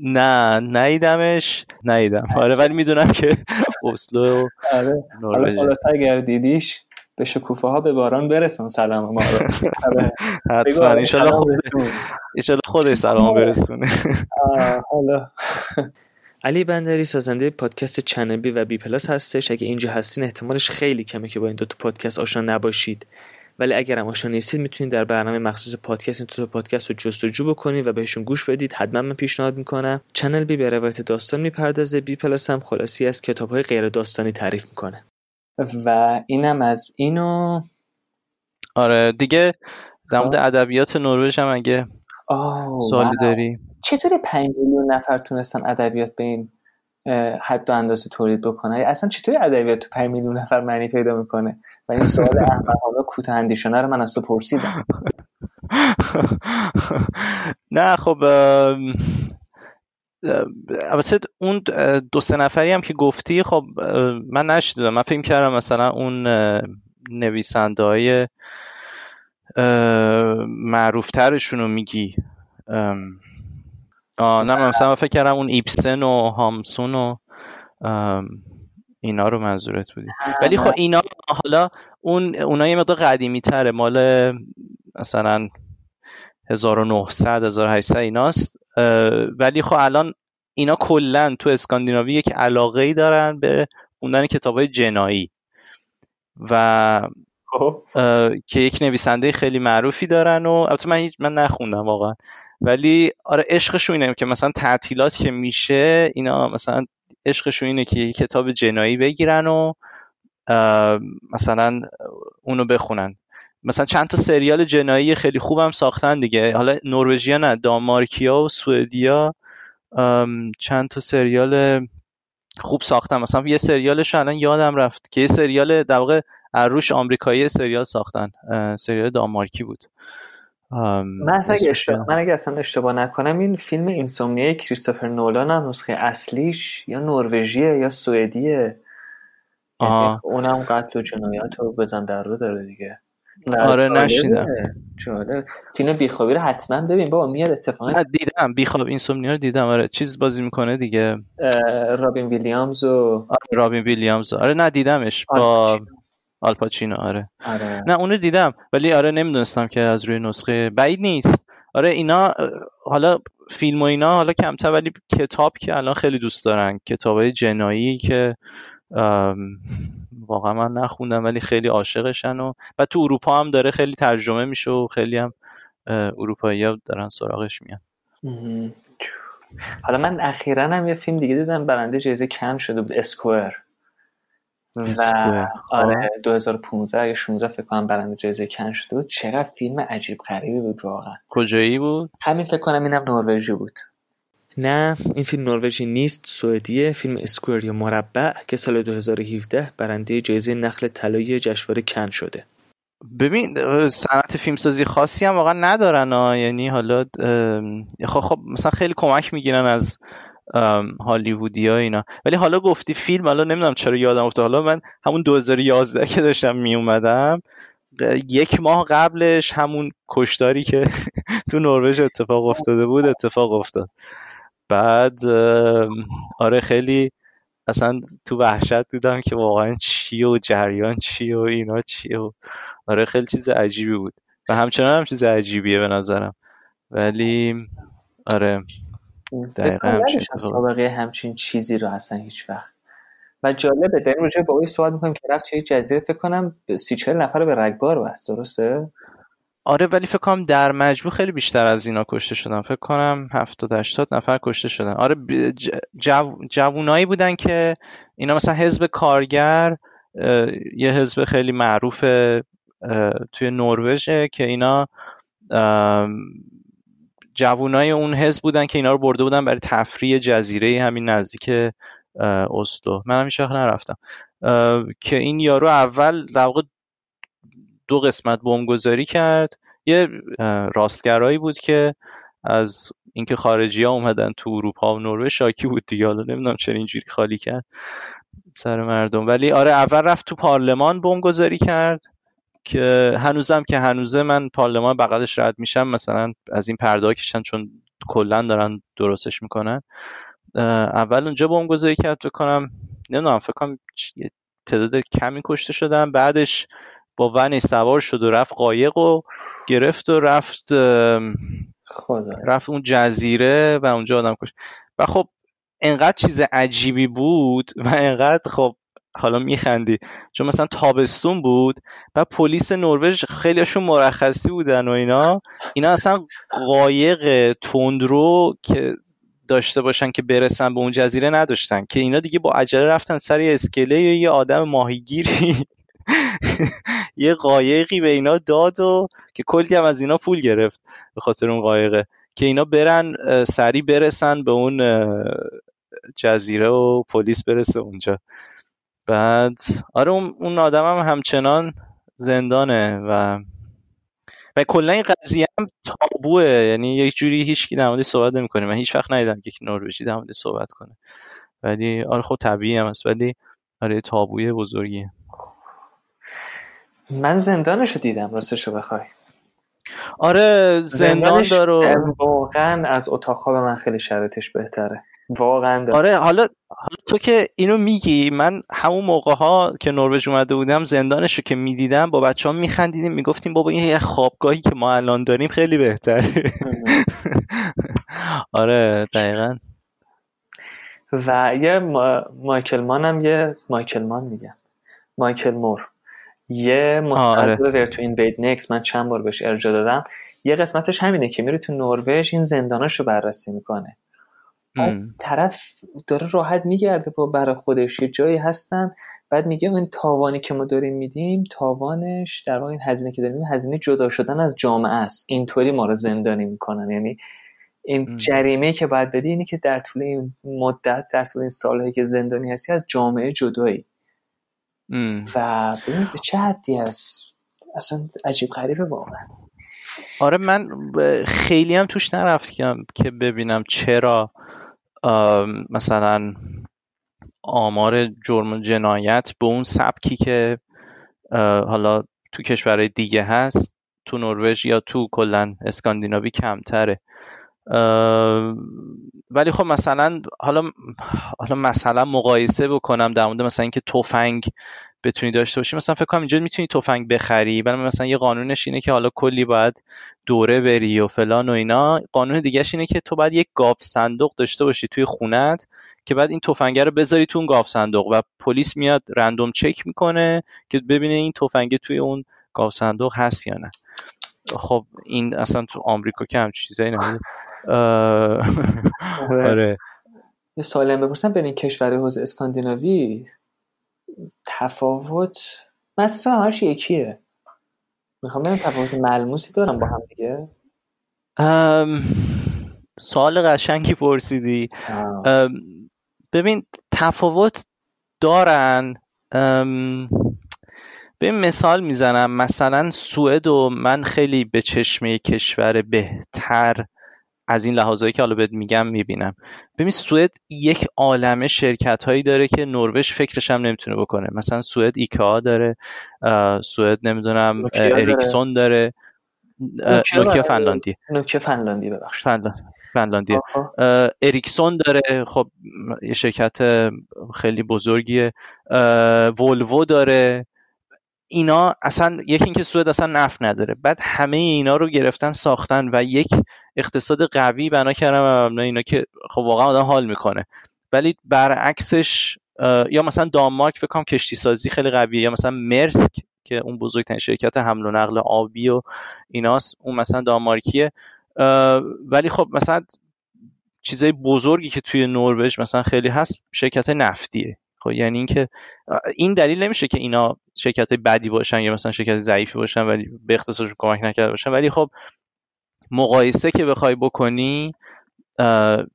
نه ندیدمش. ندیدم. آره ولی می‌دونم که اسلو آره. حالا اگر دیدیش به شکوفه ها به باران برسون. سلام ما رو. آره. حتما. ایشالا خودش سلام برسونه حالا. علی بندری سازنده پادکست Channel B و B Plus هستش. اگه اینجا هستین احتمالش خیلی کمه که با این دو تا پادکست آشنا نباشید. ولی اگر هم آشنا نیستید می‌تونید در برنامه مخصوص پادکست این دو تا پادکست رو جستجو بکنید و بهشون گوش بدید. حتما من پیشنهاد می‌کنم. Channel B به روایت داستان می‌پردازه. B Plus هم خلاصه‌ای از کتاب های غیر داستانی تعریف می‌کنه. و اینم از اینو. آره دیگه در مورد ادبیات نروژ هم اگه سوالی داری؟ چطوری 5 میلیون نفر تونستن ادبیات به این حد و اندازه تولید بکنه اصلا چطوری ادبیات تو 5 میلیون نفر معنی پیدا می‌کنه؟ و این سوال احمقانه کوتاه اندیشانه رو من از تو پرسیدم. نه خب البته اون دو سه نفری هم که گفتی خب من نشدم من فکر کردم مثلا اون نویسنده های معروفترشون رو میگی. آه نه مثلا فکر کردم اون ایپسن و هامسون و اینا رو منظورت بودی. ولی خب اینا حالا اون اونا یه مقدار قدیمی تره مال مثلا 1900 1800 ایناست. ولی خب الان اینا کلا تو اسکاندیناوی یک علاقه ای دارن به خوندن کتاب های جنایی. و. که یک نویسنده خیلی معروفی دارن و البته من من نخوندم واقعا. ولی آره عشقشون اینه که مثلا تعطیلات که میشه اینا مثلا عشقشون اینه که کتاب جنایی بگیرن و مثلا اونو بخونن. مثلا چند تا سریال جنایی خیلی خوبم ساختن دیگه. حالا نروژیا نه دانمارکیا و سوئدیا. چند تا سریال خوب ساختن مثلا یه سریالش الان یادم رفت که یه سریال در واقع روش آمریکایی سریال ساختن سریال دانمارکی بود. من اگه اشتباه من اگه اصلا اشتباه نکنم این فیلم اینسومنیای کریستوفر نولان هم نسخه اصلیش یا نروژیه یا سوئدیه. یعنی اونم قتل و جنایت رو بزن در رو داره دیگه. آره نشیدم. فیلم بیخوابی رو حتما ببین بابا میاد اتفاقا. دیدم. بیخواب اینسومنیا رو دیدم. آره چیز بازی می‌کنه دیگه. رابین ویلیامز و آره رابین ویلیامز. آره ندیدمش با آلپاچینو آره. آره. نه اونو دیدم. ولی آره نمی‌دونستم که از روی نسخه بعید نیست. آره اینا حالا فیلم و اینا حالا کمتر ولی کتاب که الان خیلی دوست دارن. کتاب های جنایی که واقعا من نخوندم ولی خیلی عاشقشن و و تو اروپا هم داره خیلی ترجمه میشه و خیلی هم اروپایی ها دارن سراغش میان. حالا من اخیرا هم یه فیلم دیگه دیدم برنده جایزه کن شده بود اسکوئر. و آره 2015 یا 16 فکر کنم برنده جایزه کن شده بود. چقدر فیلم عجیب غریبی بود واقعا. کجایی بود؟ همین فکر کنم اینم نروژی بود. نه این فیلم نروژی نیست سوئدیه. فیلم اسکوئر یا مربع که سال 2017 برنده جایزه نخل طلایی جشنواره کن شده. ببین صنعت فیلمسازی خاصی هم واقعا ندارن ها. یعنی حالا خب خب مثلا خیلی کمک می‌گیرن از هالیوودی ها اینا. ولی حالا گفتی فیلم حالا نمی‌دونم چرا یادم افتاد. حالا من همون 2011 که داشتم می اومدم یک ماه قبلش همون کشتاری که تو نروژ اتفاق افتاده بود اتفاق افتاد. بعد آره خیلی اصلا تو وحشت بودم که واقعا چی و جریان چی و اینا چی و آره خیلی چیز عجیبی بود. و همچنان هم چیز عجیبیه به نظرم. ولی آره دقیقا همچین سابقه همچین چیزی رو اصلا هیچ وقت. و جالبه در این با اوی صحبت می‌کنیم که رفت توی جزیره فکر کنم سی چهل نفر به رگبار بست درسته؟ آره ولی فکر کنم در مجموع خیلی بیشتر از اینا کشته شدن. فکر کنم 70 80 نفر کشته شدن. آره جو... جوونایی بودن که اینا مثلا حزب کارگر یه حزب خیلی معروف توی نروژ که اینا جوونای اون حزب بودن که اینا رو برده بودن برای تفریح جزیره همین نزدیک اسلو. من هم نرفتم. که این یارو اول در واقع دو قسمت بمبگذاری کرد. یه راستگرایی بود که از اینکه خارجی ها اومدن تو اروپا و نروژ شاکی بود دیگه حالا نمی‌دونم چرا اینجوری خالی کرد سر مردم. ولی آره اول رفت تو پارلمان بمبگذاری کرد که هنوزم که هنوزه من پارلمان بغلش رد میشم مثلا از این پرده کشن چون کلا دارن درستش می‌کنن اول اونجا بمبگذاری کرد فکر کنم نمی‌دونم فکر کنم تعداد کمی کشته شدن بعدش با ونش سوار شد و رفت قایق و گرفت و رفت خدا. رفت اون جزیره و اونجا آدم کشت. و خب انقدر چیز عجیبی بود و انقدر خب حالا میخندی. چون مثلا تابستون بود و پلیس نروژ خیلیشون مرخصی بودن و اینا. اینا اصلا قایق تندرو که داشته باشن که برسن به اون جزیره نداشتن. که اینا دیگه با عجله رفتن سر یه اسکله یا یه آدم ماهیگیری. یه قایقی به اینا داد و که کلی هم از اینا پول گرفت به خاطر اون قایقه. که اینا برن سریع برسن به اون جزیره و پلیس برسه اونجا. بعد آره اون آدم هم همچنان زندانه و و کلا این قضیه هم تابوه. یعنی یک جوری هیچ در موردش صحبت نمی‌کنه. من هیچ وقت ندیدم که نروژی در صحبت کنه. ولی آره خب طبیعی هم هست. ولی آره تابوی بزرگیه. من زندانشو دیدم راستشو بخوای. آره زندان داره واقعا از اتاق خواب من خیلی شرایطش بهتره. واقعا داره. آره حالا تو که اینو میگی من همون موقع ها که نروژ اومده بودم زندانش رو که می‌دیدم با بچه ها میخندیدیم می‌گفتیم بابا این یه خوابگاهی که ما الان داریم خیلی بهتره. آره دقیقا. و یه مایکل مان هم یه مایکل مان میگم مایکل مور. یه مستند تو این بید نکس من چند بار بهش ارجا دادم. یه قسمتش همینه که میره تو نروژ این زنداناش رو بررسی می‌کنه. طرف داره راحت میگرده با برای خودش. یه جایی هستن بعد میگه این تاوانی که ما داریم میدیم تاوانش در واقع این هزینه که داریم هزینه جدا شدن از جامعه است. اینطوری ما رو زندانی می‌کنن. یعنی این جریمه که باید بدی اینه که در طول این مدت در طول این سالهایی که زندانی هستی از جامعه جدایی. و ببین به چه حدی هست اصلا عجیب غریبه واقعا. آره من خیلی هم توش نرفتم که ببینم چرا مثلا آمار جرم و جنایت به اون سبکی که حالا تو کشورهای دیگه هست تو نروژ یا تو کلا اسکاندیناوی کمتره. ولی خب مثلا حالا حالا مثلا مقایسه بکنم در مورد مثلا اینکه تفنگ بتونی داشته باشی. مثلا فکر کنم اینجا می‌تونی تفنگ بخری ولی مثلا یه قانونش اینه که حالا کلی باید دوره بری و فلان و اینا. قانون دیگهش اینه که تو باید یک گاف صندوق داشته باشی توی خونت که بعد این تفنگه رو بذاری تو اون گاف صندوق و پلیس میاد رندوم چک می‌کنه که ببینه این تفنگه توی اون گاف صندوق هست یا نه. خب این اصلا تو آمریکا که همچین چیزایی نمیده آره. آره. یه سوال بپرسم. بین این کشور حوزه اسکاندیناوی تفاوت مثلا همش یکیه. می‌خوام ببینم تفاوت ملموسی دارم با هم دیگه. سوال قشنگی پرسیدی. ببین تفاوت دارن. به مثال می‌زنم. مثلا سوئد و من خیلی به چشمه کشور بهتر از این لحاظایی که حالا بهت میگم می‌بینم. ببین سوئد یک عالمه شرکت هایی داره که نروژ فکرش هم نمی‌تونه بکنه. مثلا سوئد ایکا داره سوئد نمی‌دونم اریکسون داره. نوکیا فنلاندی. نوکیا فنلاندی ببخشید. فنلاندی اریکسون داره. خب یه شرکت خیلی بزرگیه. ولوو داره. اینا اصلا یکی اینکه سوئد اصلا نفت نداره. بعد همه اینا رو گرفتن ساختن و یک اقتصاد قوی بنا کردن اینا که خب واقعا آدم حال می‌کنه. ولی برعکسش یا مثلا دانمارک فکر کنم کشتی سازی خیلی قویه یا مثلا مرسک که اون بزرگترین شرکت حمل و نقل آبی و ایناست اون مثلا دانمارکیه. ولی خب مثلا چیزای بزرگی که توی نروژ مثلا خیلی هست شرکت نفتیه. خب یعنی اینکه این دلیل نمیشه که اینا شرکت بدی باشن یا مثلا شرکت ضعیفی باشن ولی به اقتصادشون کمک نکرده باشن. ولی خب مقایسه که بخوای بکنی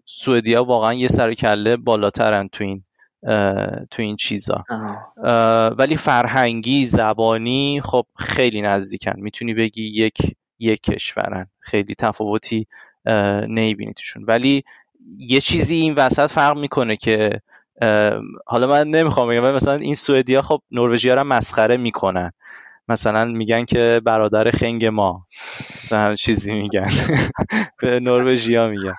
سوئدیا واقعا یه سر کله بالاترن تو این تو این چیزا. ولی فرهنگی زبانی خب خیلی نزدیکن. می‌تونی بگی یک یک کشورن. خیلی تفاوتی نمی‌بینی توشون. ولی یه چیزی این وسط فرق می‌کنه که حالا من نمی‌خوام بگم مثلا این سوئدیا خب نروژی رو مسخره می‌کنن. مثلا میگن که برادر خنگ ما. مثلا چیزی میگن. به نروژیا میگن.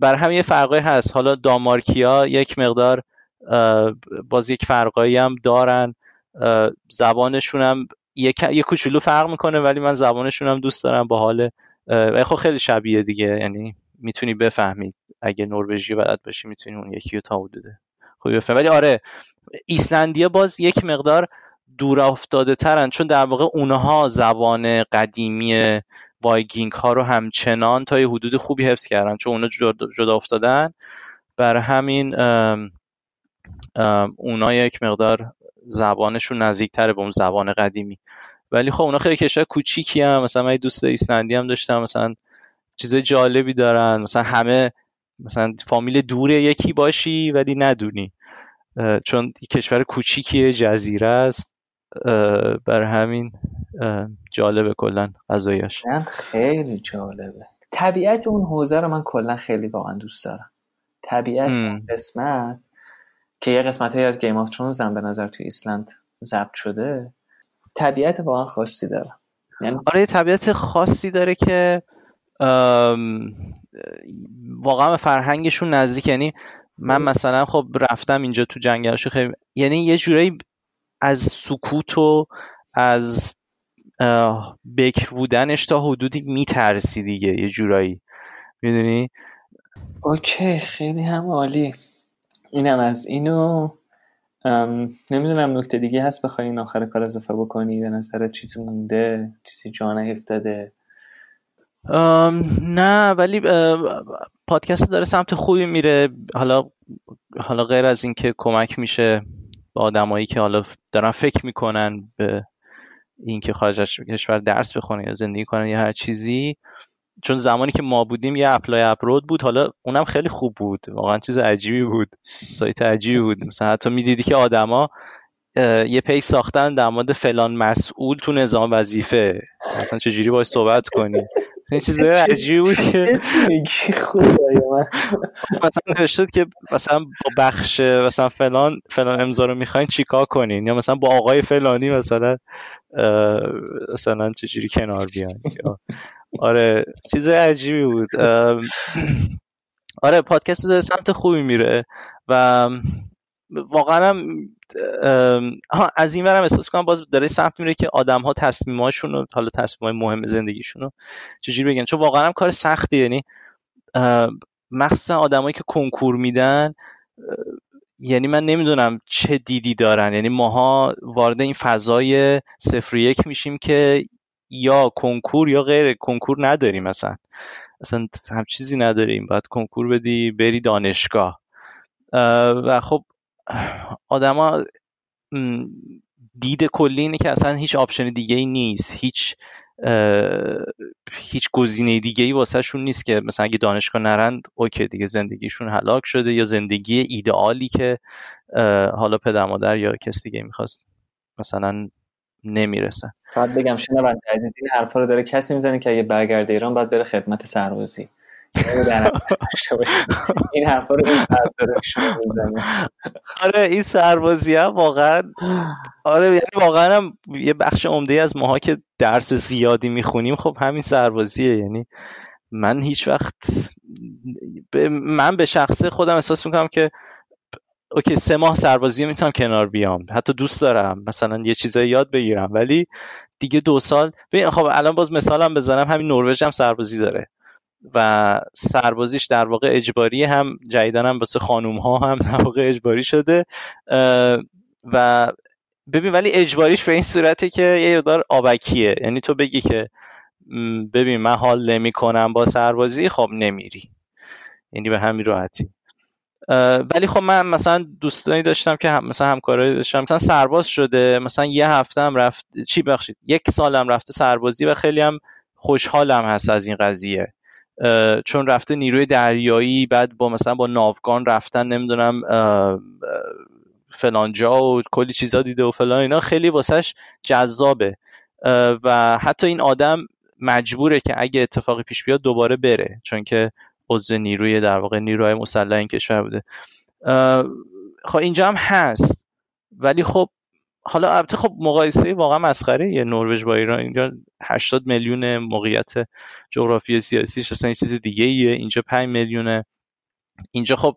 بر هم یه فرقی هست. حالا دامارکیا یک مقدار باز یک فرقایی هم دارن. زبانشون هم یک یه کوچولو فرق می‌کنه ولی من زبانشون هم دوست دارم با حال خب خیلی شبیه دیگه یعنی می‌تونی بفهمی. اگه نروژی بلد باشی می‌تونی اون یکی رو تا حدوده خوبی بفهمی ولی آره ایسلندیا باز یک مقدار دور افتاده ترن چون در واقع اونها زبان قدیمی وایکینگ ها رو همچنان تا یه حدود خوبی حفظ کردن چون اونا جدا افتادن. بر همین اونا یک مقدار زبانشون نزدیکتره به اون زبان قدیمی. ولی خب اونا خیلی کشور کوچیکی هم مثلا من دوست ایسلندی هم داشتم مثلا چیزای جالبی دارن. مثلا همه مثلا فامیل دور یکی باشی ولی ندونی. چون کشور کوچیکی جزیره است. بر همین جالبه کلا غذایش. خیلی جالبه. طبیعت اون حوزه رو من کلا خیلی واقعا دوست دارم. طبیعت قسمت که یه قسمت های از Game of Thrones هم به نظر تو ایسلند ضبط شده طبیعت واقعا خاصی داره. یعنی آره طبیعت خاصی داره که واقعا به فرهنگشون نزدیک. یعنی من مثلا خب رفتم اینجا تو جنگلش خیلی یعنی یه جورایی از سکوت و از بکر بودنش تا حدودی میترسی دیگه یه جورایی. می‌دونی؟ اوکی خیلی هم عالی. اینم از اینو نمی‌دونم نکته دیگه هست بخوای این آخر کار اضافه بکنی؟ به نظر چیزی مونده؟ چیزی جا افتاده نه ولی پادکست داره سمت خوبی میره. حالا حالا غیر از اینکه کمک میشه به آدمایی که حالا دارن فکر می‌کنن به اینکه خارج از کشور درس بخونن یا زندگی کنن یا هر چیزی. چون زمانی که ما بودیم یه Apply Abroad بود حالا اونم خیلی خوب بود. واقعا چیز عجیبی بود. سایت عجیبی بود. مثلا حتی می‌دیدی که آدما یه page ساختن در مورد فلان مسئول تو نظام وظیفه. مثلا چجوری باید صحبت کنی؟ این چیز عجیبی بود که مثلا نوشته که مثلا با بخش مثلا فلان فلان امضا رو می‌خواین چیکار کنین؟ یا مثلا با آقای فلانی مثلا مثلا چجوری کنار بیان آره چیز عجیبی بود. آره پادکست سمت خوبی میره و واقعا هم از این ورم احساس کنم باز داره سمت میره که آدم ها تصمیماشون رو حالا تصمیم های مهم زندگیشون رو چجوری بگن؟ چون واقعا هم کار سختی یعنی مخصوصا آدمایی که کنکور میدن یعنی من نمی‌دونم چه دیدی دارن. یعنی ماها وارد این فضای صفر یک میشیم که یا کنکور یا غیر کنکور نداریم مثلا اصلا هم چیزی نداریم. باید کنکور بدی بری دانشگاه. و خب آدما دید کلی اینه که اصلا هیچ option دیگه ای نیست. هیچ هیچ گزینه دیگه ای واسه شون نیست که مثلا اگه دانشگاه نرند اوکی دیگه زندگیشون هلاک شده یا زندگی ایدئالی که حالا پدر مادر یا کس دیگه می‌خواست مثلا نمی‌رسن فقط بگم شنونده عزیز این حرفا رو داره کسی می‌زنه که اگه برگرده ایران باید بره خدمت سربازی. این حرفا رو آره این سربازی هم واقعا آره یعنی واقعا هم یه بخش عمده از ماها که درس زیادی می‌خونیم خب همین سربازیه. یعنی من هیچ وقت من به شخصه خودم احساس می‌کنم که اوکی سه ماه سربازی می‌تونم کنار بیام. حتی دوست دارم مثلا یه چیزایی یاد بگیرم. ولی دیگه دو سال خب الان باز مثالم بزنم همین نروژ هم سربازی داره. و سربازیش در واقع اجباری هم جدیدن هم واسه خانوم ها هم در واقع اجباری شده و ببین ولی اجباریش به این صورته که یه دار آبکیه. یعنی تو بگی که ببین من حال نمی کنم با سربازی خب نمیری. یعنی به همین راحتی. ولی خب من مثلا دوستانی داشتم که هم مثلا همکارایی داشتم مثلا سرباز شده مثلا یه هفته هم رفت چی بخشید؟ یک سالم رفته سربازی و خیلی هم خوشحالم هست از این قضیه. چون رفته نیروی دریایی بعد با مثلا با ناوگان رفتن نمی‌دونم فلانجا و کلی چیزا دیده و فلان اینا خیلی واسش جذابه. و حتی این آدم مجبوره که اگه اتفاقی پیش بیاد دوباره بره چون که عضو نیروی در واقع نیروهای مسلح این کشور بوده. خب اینجا هم هست. ولی خب حالا البته خب مقایسه واقعا مسخره یه نروژ با ایران اینجا 80 میلیون موقعیت جغرافی سیاسی اصلا یه چیز دیگه ایه اینجا 5 میلیونه. اینجا خب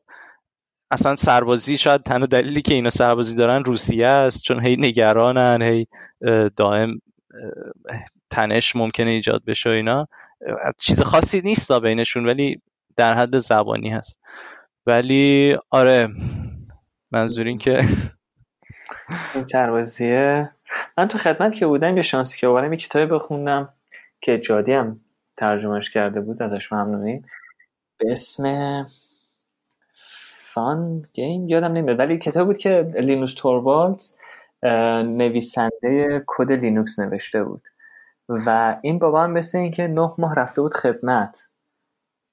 اصلا سربازی شاید تنها دلیلی که اینا سربازی دارن روسیه است چون هی نگرانن هی دائم تنش ممکنه ایجاد بشه اینا. چیز خاصی نیست بینشون ولی در حد زبانی هست. ولی آره منظور این که این سربازیه. من تو خدمت که بودم یه شانسی که آوردم یه کتابی بخوندم که جادی هم ترجمهش کرده بود ازش ممنونیم به اسم فان گیم یادم نمیاد. ولی کتاب بود که لینوس توروالدز نویسنده کد لینوکس نوشته بود. و این بابا هم مثل اینکه نه ماه رفته بود خدمت.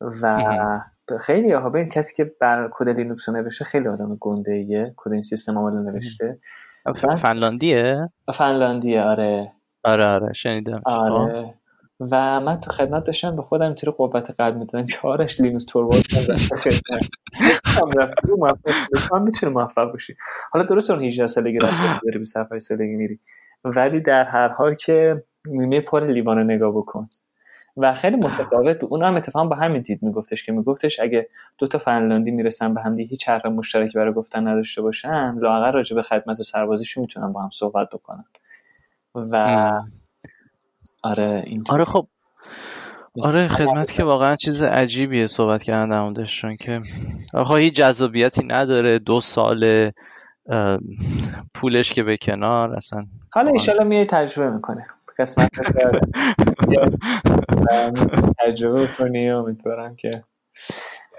و خیلی ها به کسی که بر کد لینوکس رو نوشته خیلی آدم گنده ایه کد این سیستم عامل نوشته. فنلاندیه؟ فنلاندیه آره. آره آره شنیدم. آره. و من تو خدمت داشتم به خودم اینطوری قوت قلب می‌دادم که آرش لینوس توروالدز هم می‌تونه موفق باشی حالا درست اون 18 سالگی رفتی داری 27 سالگی میری. ولی در هر حال که نیمه پر لیوان نگاه بکن. و خیلی متفاوت. بود اون هم اتفاقا با همین دید میگفتش که میگفتش اگه دو تا فنلاندی می‌رسن به هم هیچ حرف مشترکی برای گفتن نداشته باشن لاغر راجع به خدمت و سربازیشون می‌تونن با هم صحبت بکنن. و آره این آره خب. آره خدمت که واقعا چیز عجیبیه صحبت کردن در چون که آقا هیچ جذابیتی نداره دو سال پولش که به کنار اصلا حالا ایشالا میای تجربه می‌کنه قسمت تجربه کنی امیدوارم که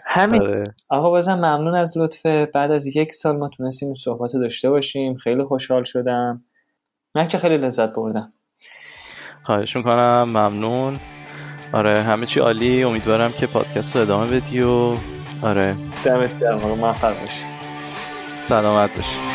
همین. آره. آقا بازم ممنون از لطفه بعد از یک سال ما تونستیم این صحبت داشته باشیم. خیلی خوشحال شدم. من که خیلی لذت بردم. خواهش می‌کنم. ممنون. آره همه چی عالی. امیدوارم که پادکست رو ادامه بدی و آره. دمت گرم. موفق باشی. سلامت باشی.